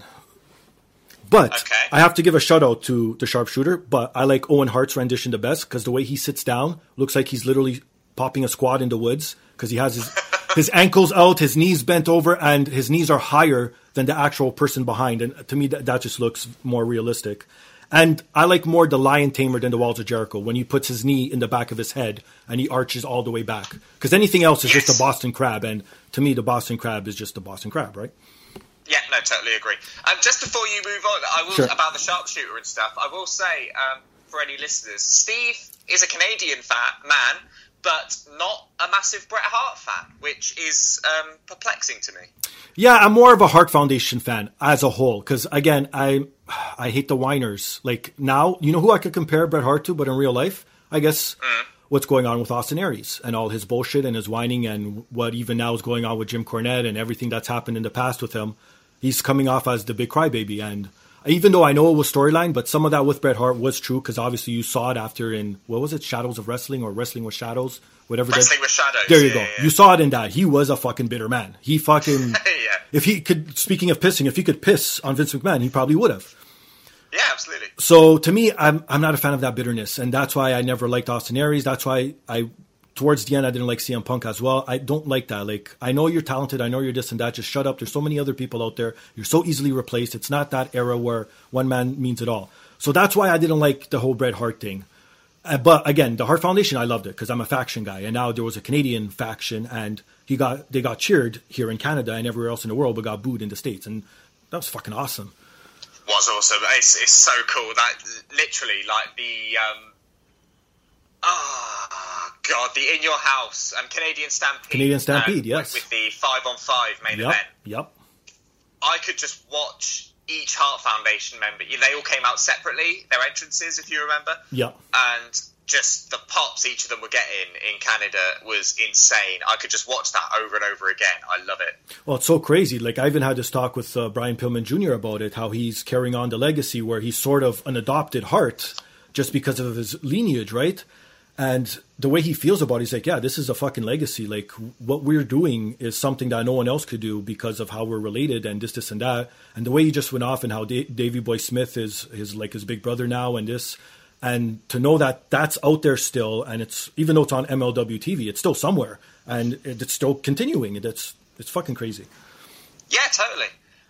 But Okay. I have to give a shout out to the sharpshooter. But I like Owen Hart's rendition the best because the way he sits down looks like he's literally popping a squat in the woods because he has his his ankles out, his knees bent over, and his knees are higher than the actual person behind. And to me, that, that just looks more realistic. And I like more the lion tamer than the walls of Jericho when he puts his knee in the back of his head and he arches all the way back. Because anything else is just a Boston crab, and to me, the Boston crab is just a Boston crab, right? Yeah, no, totally agree. Um, just before you move on, I will Sure. about the sharpshooter and stuff. I will say um, for any listeners, Steve is a Canadian fan, man, but not a massive Bret Hart fan, which is um, perplexing to me. Yeah, I'm more of a Hart Foundation fan as a whole because again, I I hate the whiners. Like now, you know who I could compare Bret Hart to, but in real life, I guess what's going on with Austin Aries and all his bullshit and his whining and what even now is going on with Jim Cornette and everything that's happened in the past with him. He's coming off as the big crybaby. And even though I know it was storyline, but some of that with Bret Hart was true because obviously you saw it after in, what was it, Shadows of Wrestling or Wrestling with Shadows? Whatever. Wrestling that, with Shadows. There you yeah, go. yeah. You saw it in that. He was a fucking bitter man. He fucking, *laughs* yeah. if he could, speaking of pissing, if he could piss on Vince McMahon, he probably would have. Yeah, absolutely. So to me, I'm I'm not a fan of that bitterness, and that's why I never liked Austin Aries. That's why I, towards the end, I didn't like CM Punk as well. I don't like that. Like I know you're talented, I know you're this and that. Just shut up. There's so many other people out there. You're so easily replaced. It's not that era where one man means it all. So that's why I didn't like the whole Bret Hart thing. Uh, but again, the Hart Foundation, I loved it because I'm a faction guy, and now there was a Canadian faction, and he got they got cheered here in Canada and everywhere else in the world, but got booed in the states, and that was fucking awesome. Was awesome. It's, it's so cool. That literally, like the um, oh god, the In Your House and Canadian Stampede. Canadian Stampede, um, yes. with the five on five main Yep, event. yep. I could just watch each Hart Foundation member. They all came out separately, their entrances, if you remember. Yep. And just the pops each of them were getting in Canada was insane. I could just watch that over and over again. I love it. Well, it's so crazy. Like I even had this talk with uh, Brian Pillman Jr. about it, how he's carrying on the legacy where he's sort of an adopted Hart just because of his lineage, right? And the way he feels about it, he's like, yeah, this is a fucking legacy. Like what we're doing is something that no one else could do because of how we're related and this, this, and that. And the way he just went off and how da- Davy Boy Smith is his like his big brother now and this. And to know that that's out there still, and it's even though it's on MLW TV, it's still somewhere, and it's still continuing. It's it's fucking crazy. Yeah, totally.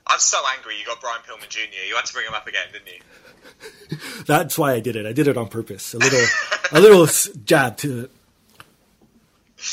I'm so angry you got Brian Pillman Jr. You had to bring him up again, didn't you? *laughs* That's why I did it. I did it on purpose. A little, a little jab to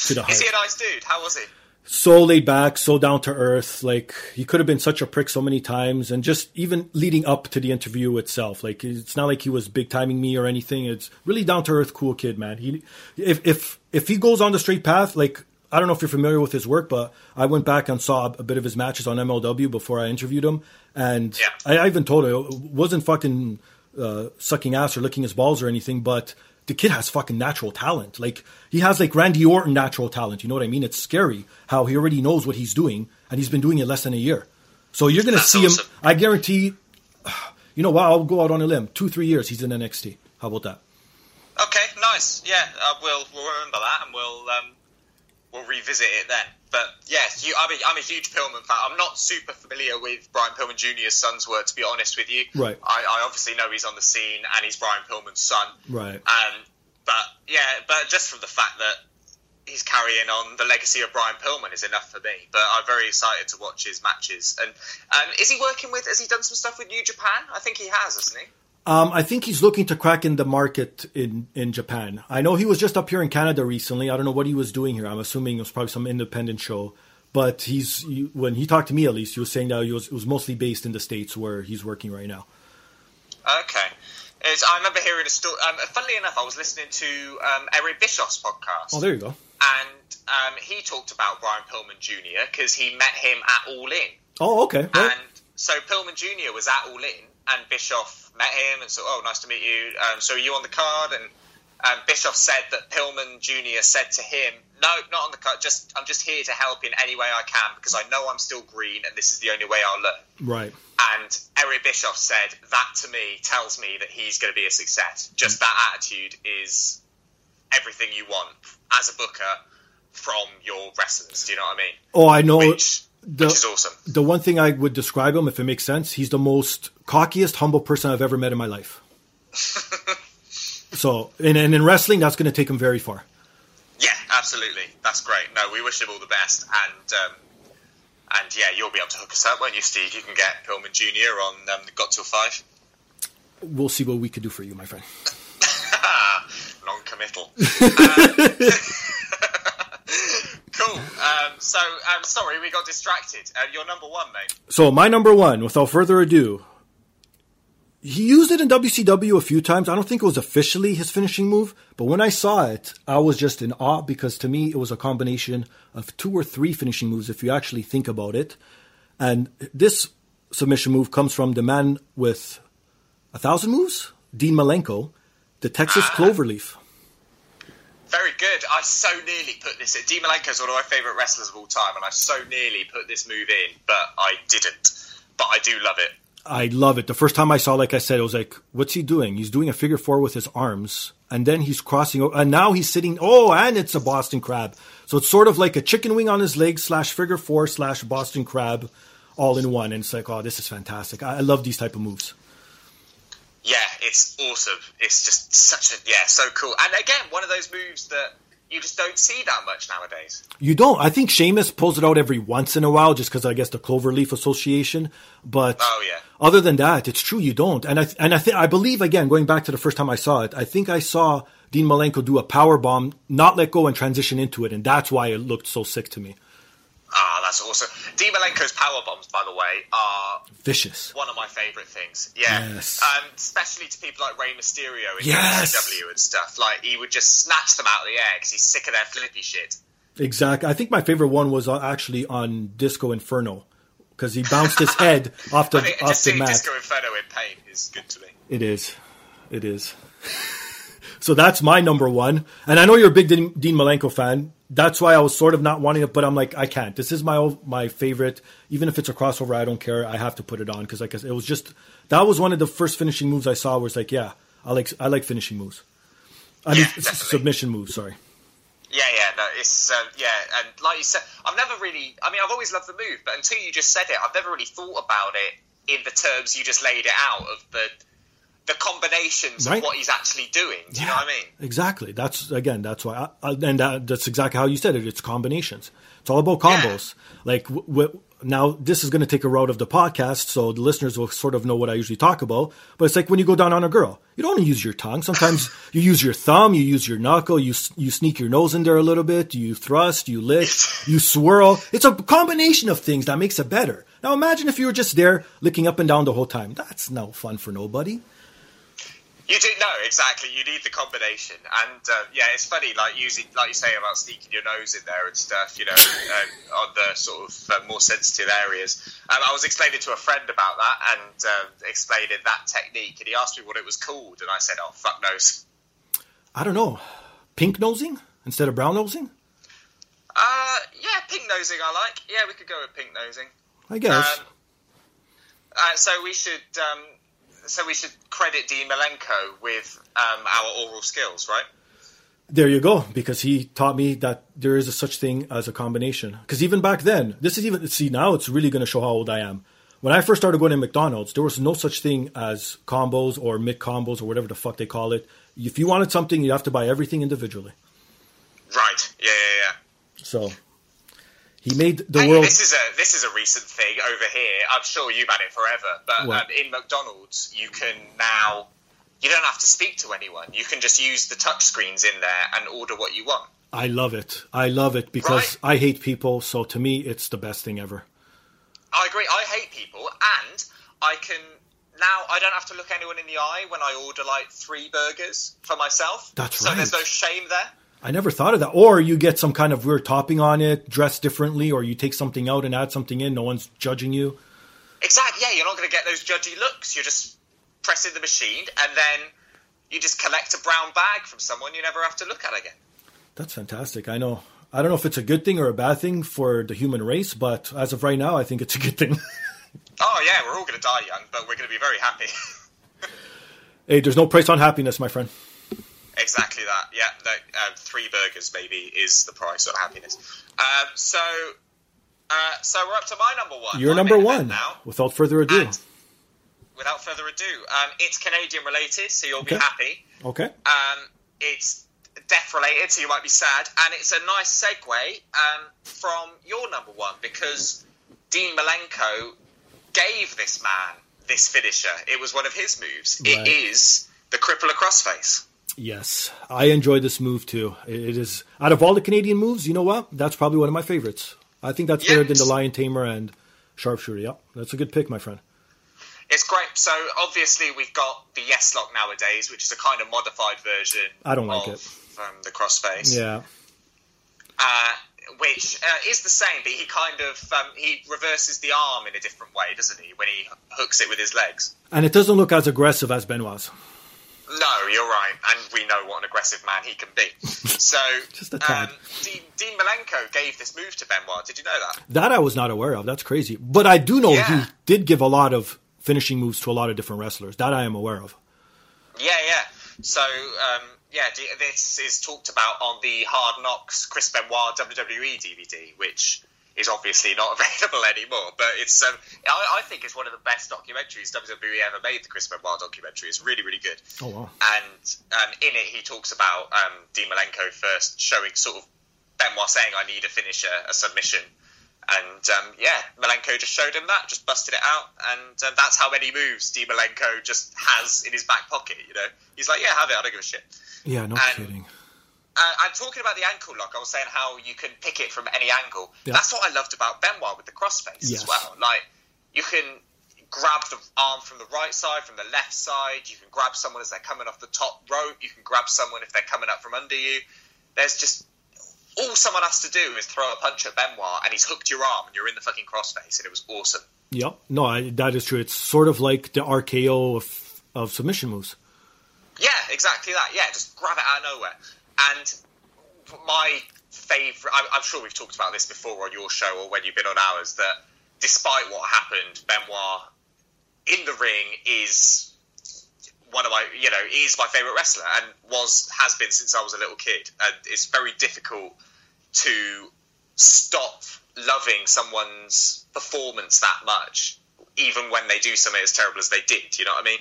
to the Is he a nice dude? How was he? So laid back, so down to earth. Like he could have been such a prick so many times, and just even leading up to the interview itself, like it's not like he was big timing me or anything. It's really down to earth, cool kid, man. He, if if if he goes on the straight path, like I don't know if you're familiar with his work, but I went back and saw a bit of his matches on MLW before I interviewed him, and Yeah. I, I even told her it wasn't fucking uh, sucking ass or licking his balls or anything, but the kid has fucking natural talent. Like he has like Randy Orton natural talent. You know what I mean? It's scary how he already knows what he's doing, and he's been doing it less than a year. So you're gonna That's see awesome. him. I guarantee. *sighs* You know what? I'll go out on a limb. Two, three years, he's in NXT. How about that? Okay, nice. Yeah, uh, we'll we'll remember that and we'll um, we'll revisit it then. But yes, you, I mean, I'm a huge Pillman fan. I'm not super familiar with Brian Pillman Jr.'s son's work, to be honest with you. Right. I, I obviously know he's on the scene and he's Brian Pillman's son. Right. Um, but yeah, but just from the fact that he's carrying on the legacy of Brian Pillman is enough for me. But I'm very excited to watch his matches. And um, is he working with? Has he done some stuff with New Japan? I think he has, hasn't he? Um, I think he's looking to crack in the market in, in Japan. I know he was just up here in Canada recently. I don't know what he was doing here. I'm assuming it was probably some independent show. But he's he, when he talked to me at least, he was saying that he was it was mostly based in the states where he's working right now. Okay. It's, I remember hearing a story. Um, funnily enough, I was listening to um, Eric Bischoff's podcast. Oh, there you go. and um, he talked about Brian Pillman Jr. because he met him at All In. Oh, okay. Right. And so Pillman Jr. was at All In, and Bischoff met him and said, "Oh, nice to meet you. Um, so are you on the card?" And um, Bischoff said that Pillman Jr. said to him, "No, not on the card. Just I'm just here to help in any way I can because I know I'm still green, and this is the only way I'll learn." Right. And Eric Bischoff said that to me tells me that he's going to be a success. Just that attitude is everything you want as a booker from your wrestlers. Do you know what I mean? Oh, I know. Which, the, which is awesome. the one thing I would describe him, if it makes sense, he's the most cockiest, humble person I've ever met in my life. *laughs* so, and, and in wrestling, that's going to take him very far. Yeah, absolutely. That's great. No, we wish him all the best. And um, and yeah, you'll be able to hook us up, won't you, Steve? You can get Pillman Jr. on um, Got Till Five. We'll see what we can do for you, my friend. *laughs* Non-committal. Um, *laughs* cool. Um, so, um, sorry, we got distracted. Uh, you're number one, mate. So my number one, without further ado, he used it in WCW a few times. I don't think it was officially his finishing move, but when I saw it, I was just in awe because to me it was a combination of two or three finishing moves if you actually think about it. And this submission move comes from the man with a thousand moves, Dean Malenko, the Texas Cloverleaf. Very good. I so nearly put this in. Dean Malenko's one of my favourite wrestlers of all time, and I so nearly put this move in, but I didn't. But I do love it. I love it. The first time I saw, like I said, it was like, what's he doing? He's doing a figure four with his arms, and then he's crossing, o- and now he's sitting. Oh, and it's a Boston crab. So it's sort of like a chicken wing on his leg slash figure four slash Boston crab, all in one. And it's like, oh, this is fantastic. I, I love these type of moves. Yeah, it's awesome. It's just such a yeah, so cool. And again, one of those moves that you just don't see that much nowadays. You don't. I think Sheamus pulls it out every once in a while, just because I guess the Cloverleaf Association. But Oh, yeah. other than that, it's true you don't. And I and I think I believe again, going back to the first time I saw it, I think I saw Dean Malenko do a power bomb, not let go and transition into it, and that's why it looked so sick to me. Ah, that's awesome. Dean Malenko's power bombs, by the way, are Vicious. one of my favourite things. Yeah, Yes. um, especially to people like Rey Mysterio in Yes. WCW and stuff. Like he would just snatch them out of the air because he's sick of their flippy shit. Exactly. I think my favorite one was uh, actually on Disco Inferno because he bounced his head *laughs* off the I mean, off the mat. Disco Inferno in pain is good to me. It is. It is. *laughs* so that's my number one. And I know you're a big Dean Malenko fan. That's why I was sort of not wanting it, but I'm like, I can't. This is my old- my favorite. Even if it's a crossover, I don't care. I have to put it on because like I said, it was just that was one of the first finishing moves I saw. Was like, yeah, I like I like finishing moves. I mean, Yeah, s- definitely. submission moves. Sorry. Yeah, yeah, no, it's uh, yeah, and like you said, I've never really. I mean, I've always loved the move, but until you just said it, I've never really thought about it in the terms you just laid it out of the the combinations Right. of what he's actually doing. Do you know what I mean? Exactly. That's again. That's why. I, I, and that, that's exactly how you said it. It's combinations. It's all about combos. Like w- w- now, this is going to take a route of the podcast, so the listeners will sort of know what I usually talk about. But it's like when you go down on a girl, you don't use your tongue. Sometimes *laughs* you use your thumb, you use your knuckle, you you sneak your nose in there a little bit, you thrust, you lick, you swirl. It's a combination of things that makes it better. Now imagine if you were just there licking up and down the whole time. That's no fun for nobody. You do no exactly. You need the combination, and uh, yeah, it's funny. Like using, like you say about sneaking your nose in there and stuff. You know, uh, *laughs* on the sort of uh, more sensitive areas. Um, I was explaining to a friend about that and um, explaining that technique, and he asked me what it was called, and I said, "Oh, fuck knows." I don't know, pink nosing instead of brown nosing. Uh, yeah, pink nosing. I like. Yeah, we could go with pink nosing. I guess. Um, uh, so we should. Um, so we should credit Dean Malenko with um, our oral skills, right? There you go, because he taught me that there is a such thing as a combination. Because even back then, this is even see now it's really going to show how old I am. When I first started going to McDonald's, there was no such thing as combos or mid combos or whatever the fuck they call it. If you wanted something, you have to buy everything individually. Right. Yeah, yeah, yeah. So he made the Hey, world. this is a this is a recent thing over here. I'm sure you've had it forever, but um, in McDonald's you can now you don't have to speak to anyone. You can just use the touch screens in there and order what you want. I love it. I love it because I hate people. So to me, it's the best thing ever. I agree. I hate people, and I can now. I don't have to look anyone in the eye when I order like three burgers for myself. That's so there's no shame there. I never thought of that. Or you get some kind of weird topping on it, dressed differently, or you take something out and add something in. No one's judging you. Exactly. Yeah, you're not going to get those judgy looks. You're just pressing the machine, and then you just collect a brown bag from someone you never have to look at again. That's fantastic. I know. I don't know if it's a good thing or a bad thing for the human race, but as of right now, I think it's a good thing. *laughs* Oh yeah, we're all going to die young, but we're going to be very happy. *laughs* hey, there's no price on happiness, my friend. Exactly that. Yeah, no, um, three burgers maybe is the price of happiness. Um, so, uh, so we're up to my number one. You're my number one. now. Without further ado. And without further ado, um, it's Canadian related, so you'll be happy. Okay. Um, it's death related, so you might be sad, and it's a nice segue um, from your number one because Dean Malenko gave this man this finisher. It was one of his moves. Right. It is the crippler crossface. Yes, I enjoy this move too. It is out of all the Canadian moves. You know what? That's probably one of my favorites. I think that's better than the Lion Tamer and Sharpshooter. Yep, that's a good pick, my friend. It's great. So obviously we've got the Yes Lock nowadays, which is a kind of modified version. I don't like of, it. Um, the crossface. Yeah, uh, which uh, is the same, but he kind of um, he reverses the arm in a different way, doesn't he? When he hooks it with his legs. and it doesn't look as aggressive as Benoit's. No, you're right, and we know what an aggressive man he can be. *laughs* So, Just a tad. um, Dean, Dean Malenko gave this move to Benoit. Did you know that? That I was not aware of. That's crazy. But I do know Yeah. he did give a lot of finishing moves to a lot of different wrestlers. That I am aware of. Yeah, yeah. So, um, yeah, this is talked about on the Hard Knocks Chris Benoit WWE DVD, which is obviously not *laughs* available anymore. But it's, um, I, I think it's one of the best documentaries WWE ever made. The Chris Benoit documentary is really, really good. Oh wow. And um, in it, he talks about um, Dean Malenko first showing sort of Benoit saying, "I need a finisher, a submission." And um, yeah, Malenko just showed him that, just busted it out, and um, that's how many moves Dean Malenko just has in his back pocket. You know, he's like, "Yeah, have it. I don't give a shit." Yeah, no And- kidding. Uh, I'm talking about the ankle lock. I was saying how you can pick it from any angle. Yeah. That's what I loved about Benoit with the crossface Yes. as well. Like you can grab the arm from the right side, from the left side. You can grab someone as they're coming off the top rope. You can grab someone if they're coming up from under you. There's just all someone has to do is throw a punch at Benoit, and he's hooked your arm, and you're in the fucking crossface, and it was awesome. Yep. No, I, that is true. It's sort of like the RKO of, of submission moves. Yeah, exactly that. Yeah, just grab it out of nowhere. And my favourite, I'm, sure we've talked about this before on your show or when you've been on ours, that despite what happened, Benoit in the ring is one of my, you know, is my favourite wrestler and was, has been since I was a little kid. And it's very difficult to stop loving someone's performance that much, even when they do something as terrible as they did. You know what I mean?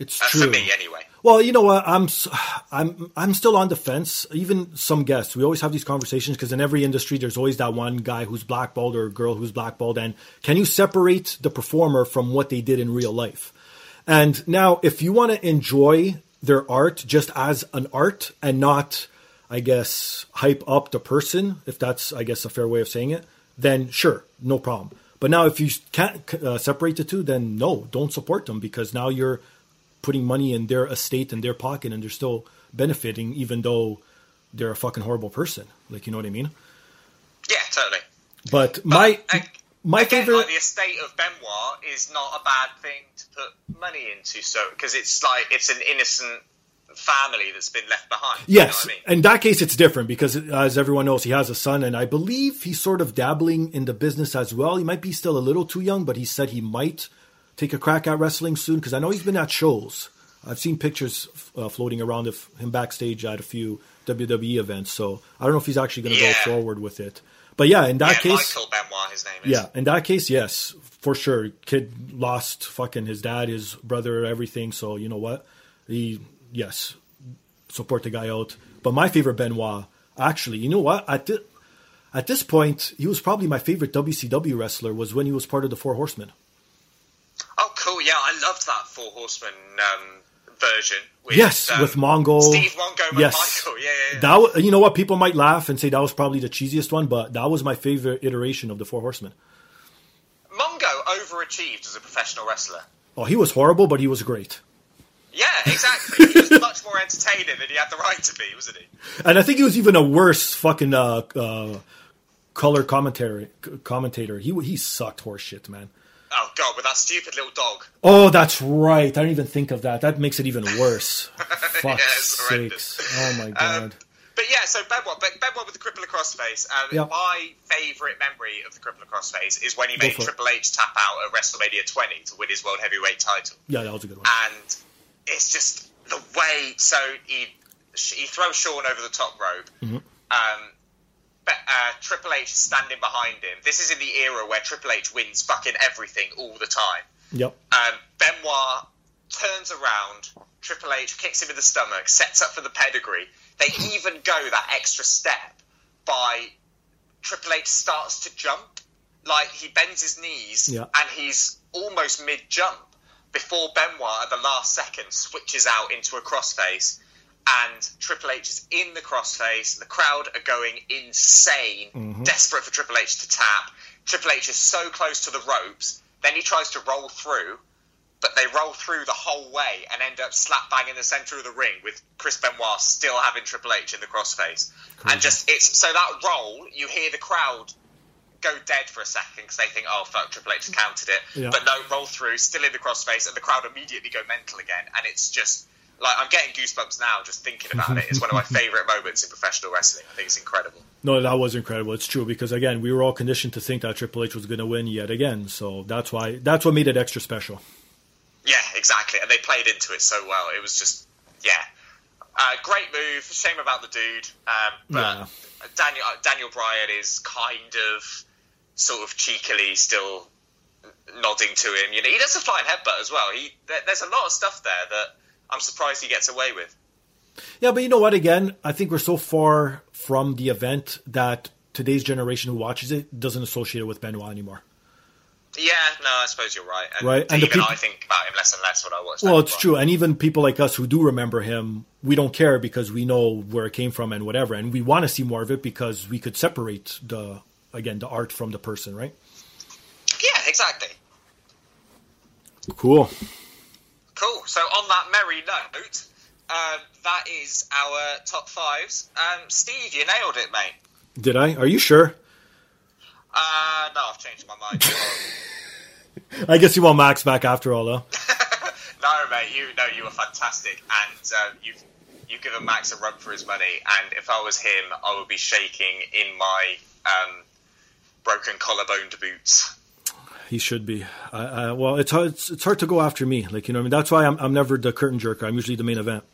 It's Uh, true. for me, anyway. Well, you know what? I'm I'm I'm still on the fence. Even some guests, we always have these conversations because in every industry, there's always that one guy who's blackballed or a girl who's blackballed. And can you separate the performer from what they did in real life? And now, if you want to enjoy their art just as an art and not, I guess, hype up the person, if that's, I guess, a fair way of saying it, then sure, no problem. But now, if you can't uh, separate the two, then no, don't support them because now you're putting money in their estate and their pocket and they're still benefiting even though they're a fucking horrible person. Like you know what I mean? Yeah, totally. But my uh, my Again, favorite like the estate of Benoit is not a bad thing to put money into, so because it's like it's an innocent family that's been left behind. you know Yes, what I mean? in that case, it's different because, as everyone knows, he has a son, and I believe he's sort of dabbling in the business as well. He might be still a little too young, but he said he might take a crack at wrestling soon because I know he's been at shows. I've seen pictures uh, floating around of him backstage at a few WWE events, so I don't know if he's actually going to Yeah. go forward with it. But yeah, in that yeah, case, Michael Benoit, his name is. yeah, in that case, yes, for sure. Kid lost fucking his dad, his brother, everything. So you know what? He yes, support the guy out. But my favorite Benoit, actually, you know what? At thi- at this point, he was probably my favorite WCW wrestler. Was when he was part of the Four Horsemen. Oh. Yeah, I loved that Four Horsemen um, version. With, yes, um, with Mongo, Steve Mongo, yes. Michael. Yeah, yeah, yeah. That you know what? People might laugh and say that was probably the cheesiest one, but that was my favorite iteration of the Four Horsemen. Mongo overachieved as a professional wrestler. Oh, he was horrible, but he was great. Yeah, exactly. he was *laughs* much more entertaining than he had the right to be, wasn't he? And I think he was even a worse fucking uh, uh, color commentary c- commentator. He he sucked horse shit, man. Oh God, with that stupid little dog. Oh, that's right. I didn't even think of that. That makes it even worse. *laughs* It's horrendous. sakes. Oh my god. Um, but yeah, so Benoit, but Benoit with the crippler crossface. Um, Yeah. My favourite memory of the crippler crossface is when he made it. Triple H tap out at WrestleMania 20 to win his world heavyweight title, yeah, that was a good one. and it's just the way. So he he throws Shawn over the top rope. Mm-hmm. Um, uh, Triple H is standing behind him. This is in the era where Triple H wins fucking everything all the time. Yep. Um, Benoit turns around. Triple H kicks him in the stomach, sets up for the pedigree. They *clears throat* even go that extra step by Triple H starts to jump. Like he bends his knees Yeah. and he's almost mid jump before Benoit at the last second switches out into a crossface. And Triple H is in the crossface. The crowd are going insane, mm-hmm. desperate for Triple H to tap. Triple H is so close to the ropes. Then he tries to roll through, but they roll through the whole way and end up slap bang in the center of the ring with Chris Benoit still having Triple H in the crossface. And just it's so that roll, you hear the crowd go dead for a second because they think, oh fuck, Triple H counted it. Yeah. But no, roll through, still in the crossface, and the crowd immediately go mental again. And it's just like I'm getting goosebumps now just thinking about it. It's one of my *laughs* favorite moments in professional wrestling. I think it's incredible. No, that was incredible. It's true because again, we were all conditioned to think that Triple H was going to win yet again. So that's why that's what made it extra special. Yeah, exactly. And they played into it so well. It was just yeah, uh, great move. Shame about the dude, um, but Yeah. Daniel Daniel Bryan is kind of sort of cheekily still nodding to him. You know, he does a flying headbutt as well. He there, there's a lot of stuff there that I'm surprised he gets away with. Yeah, but you know what? Again, I think we're so far from the event that today's generation who watches it doesn't associate it with Benoit anymore. Yeah, no, I suppose you're right. And Right, and even peop- I think about him less and less when I watch. Well, it's true, and even people like us who do remember him, we don't care because we know where it came from and whatever, and we want to see more of it because we could separate the again the art from the person, right? Yeah, exactly. Cool. Cool. So on that merry note, um, that is our top fives. Um, Steve, you nailed it, mate. Did I? Are you sure? Uh, no, I've changed my mind. *laughs* I guess you want Max back after all, though. *laughs* no, mate, you know you were fantastic, and uh, you've you've given Max a run for his money. And if I was him, I would be shaking in my um, broken collarbone boots. He should be. Uh, uh, well, it's hard. It's, it's hard to go after me. Like you know, I mean, that's why I'm, I'm never the curtain jerker. I'm usually the main event.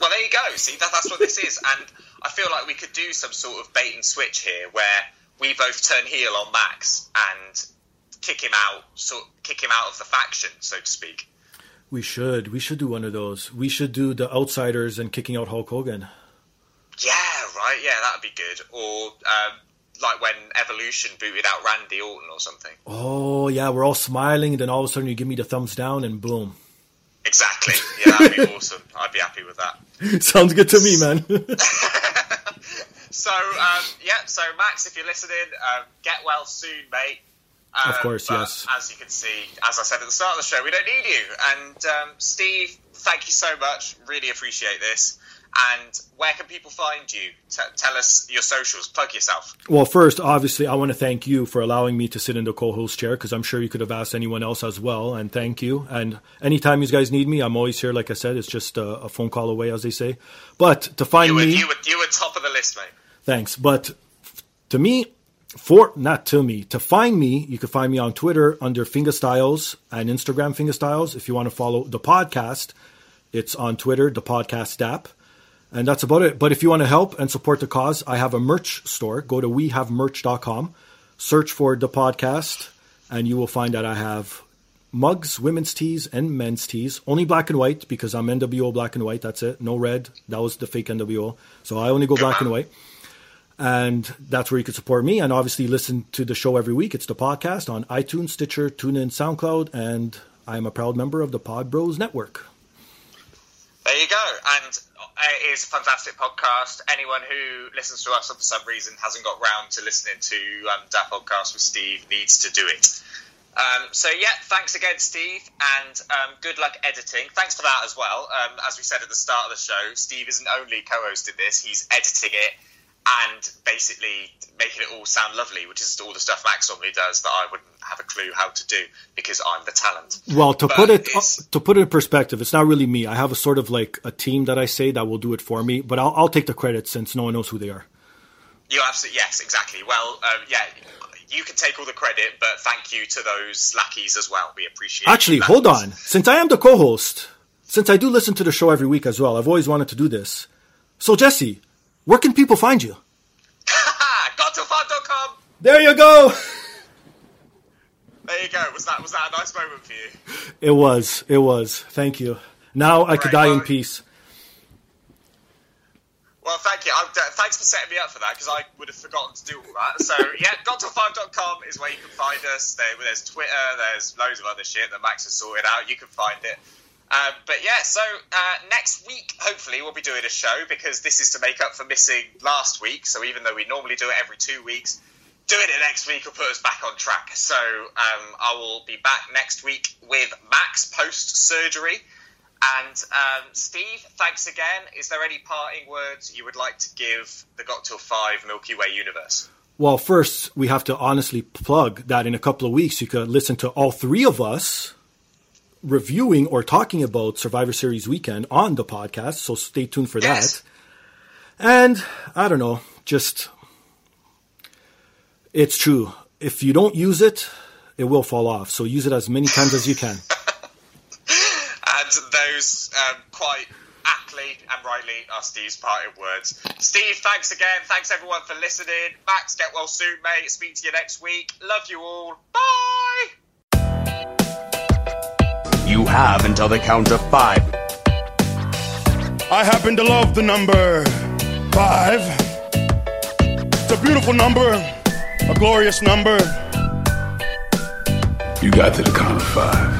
Well, there you go. See, that, that's what this is, and I feel like we could do some sort of bait and switch here, where we both turn heel on Max and kick him out, sort kick him out of the faction, so to speak. We should. We should do one of those. We should do the outsiders and kicking out Hulk Hogan. Yeah, right. Yeah, that'd be good. Or um, like when Evolution booted out Randy Orton or something. Oh yeah, we're all smiling, and then all of a sudden you give me the thumbs down, and boom. Exactly. *laughs* Yeah, that'd be awesome. I'd be happy with that. *laughs* Sounds good to me, man. *laughs* So um, yeah, so Max, if you're listening, um, get well soon, mate. Um, Of course, yes. As you can see, as I said at the start of the show, we don't need you. And um, Steve, thank you so much. Really appreciate this. And where can people find you? T- tell us your socials. Plug yourself. Well, first, obviously, I want to thank you for allowing me to sit in the co-host chair because I'm sure you could have asked anyone else as well. And thank you. And anytime you guys need me, I'm always here. Like I said, it's just a, a phone call away, as they say. But to find You were, me, you, were, you were top of the list, mate. thanks. But to me, for not to me, to find me, you can find me on Twitter under Fingerstyles and Instagram Fingerstyles. If you want to follow the podcast, it's on Twitter, the podcast app. And that's about it. But if you want to help and support the cause, I have a merch store. Go to wehavemerch.com, search for the podcast, and you will find that I have mugs, women's tees, and men's tees. Only black and white because I'm NWO black and white. That's it. No red. That was the fake NWO. So I only go black and white. And that's where you can support me and obviously listen to the show every week. It's the podcast on iTunes, Stitcher, TuneIn, SoundCloud, and I'm a proud member of the Pod Bros Network. There you go. And it is a fantastic podcast. Anyone who listens to us for some reason hasn't got round to listening to um, that podcast with Steve needs to do it. Um, so yeah, thanks again, Steve, and um, good luck editing. Thanks for that as well. Um, as we said at the start of the show, Steve isn't only co-hosting this; he's editing it and basically making it all sound lovely, which is all the stuff Max normally does that I wouldn't have a clue how to do because I'm the talent. Well, to But put it to put it in perspective, it's not really me. I have a sort of like a team that I say that will do it for me, but I'll, I'll take the credit since no one knows who they are. You absolutely yes, exactly. Well, um, yeah, you can take all the credit, but thank you to those lackeys as well. We appreciate. Actually, that. hold on. Since I am the co-host, since I do listen to the show every week as well, I've always wanted to do this. So Jesse, where can people find you? *laughs* GotToFun.com. There you go. There you go. Was that was that a nice moment for you? It was. It was. Thank you. Now I could die in peace. Well, thank you. I'm, thanks for setting me up for that because I would have forgotten to do all that. So, *laughs* yeah, GotToFun.com is where you can find us. There, there's Twitter, there's loads of other shit that Max has sorted out. You can find it. Um, but yeah, so uh, next week, hopefully, we'll be doing a show because this is to make up for missing last week. So, even though we normally do it every two weeks, doing it next week will put us back on track. So, um, I will be back next week with Max post surgery. And um, Steve, thanks again. Is there any parting words you would like to give the Got Till Five Milky Way universe? Well, first we have to honestly plug that in a couple of weeks you could listen to all three of us reviewing or talking about Survivor Series weekend on the podcast, so stay tuned for Yes. that. And I don't know, just it's true. If you don't use it, it will fall off. So use it as many times as you can. *laughs* And those um, quite aptly and rightly are Steve's parting words. Steve, thanks again. Thanks everyone for listening. Max, get well soon, mate. Speak to you next week. Love you all. Bye. You have until the count of five. I happen to love the number five. It's a beautiful number, a glorious number. You got to the count of five.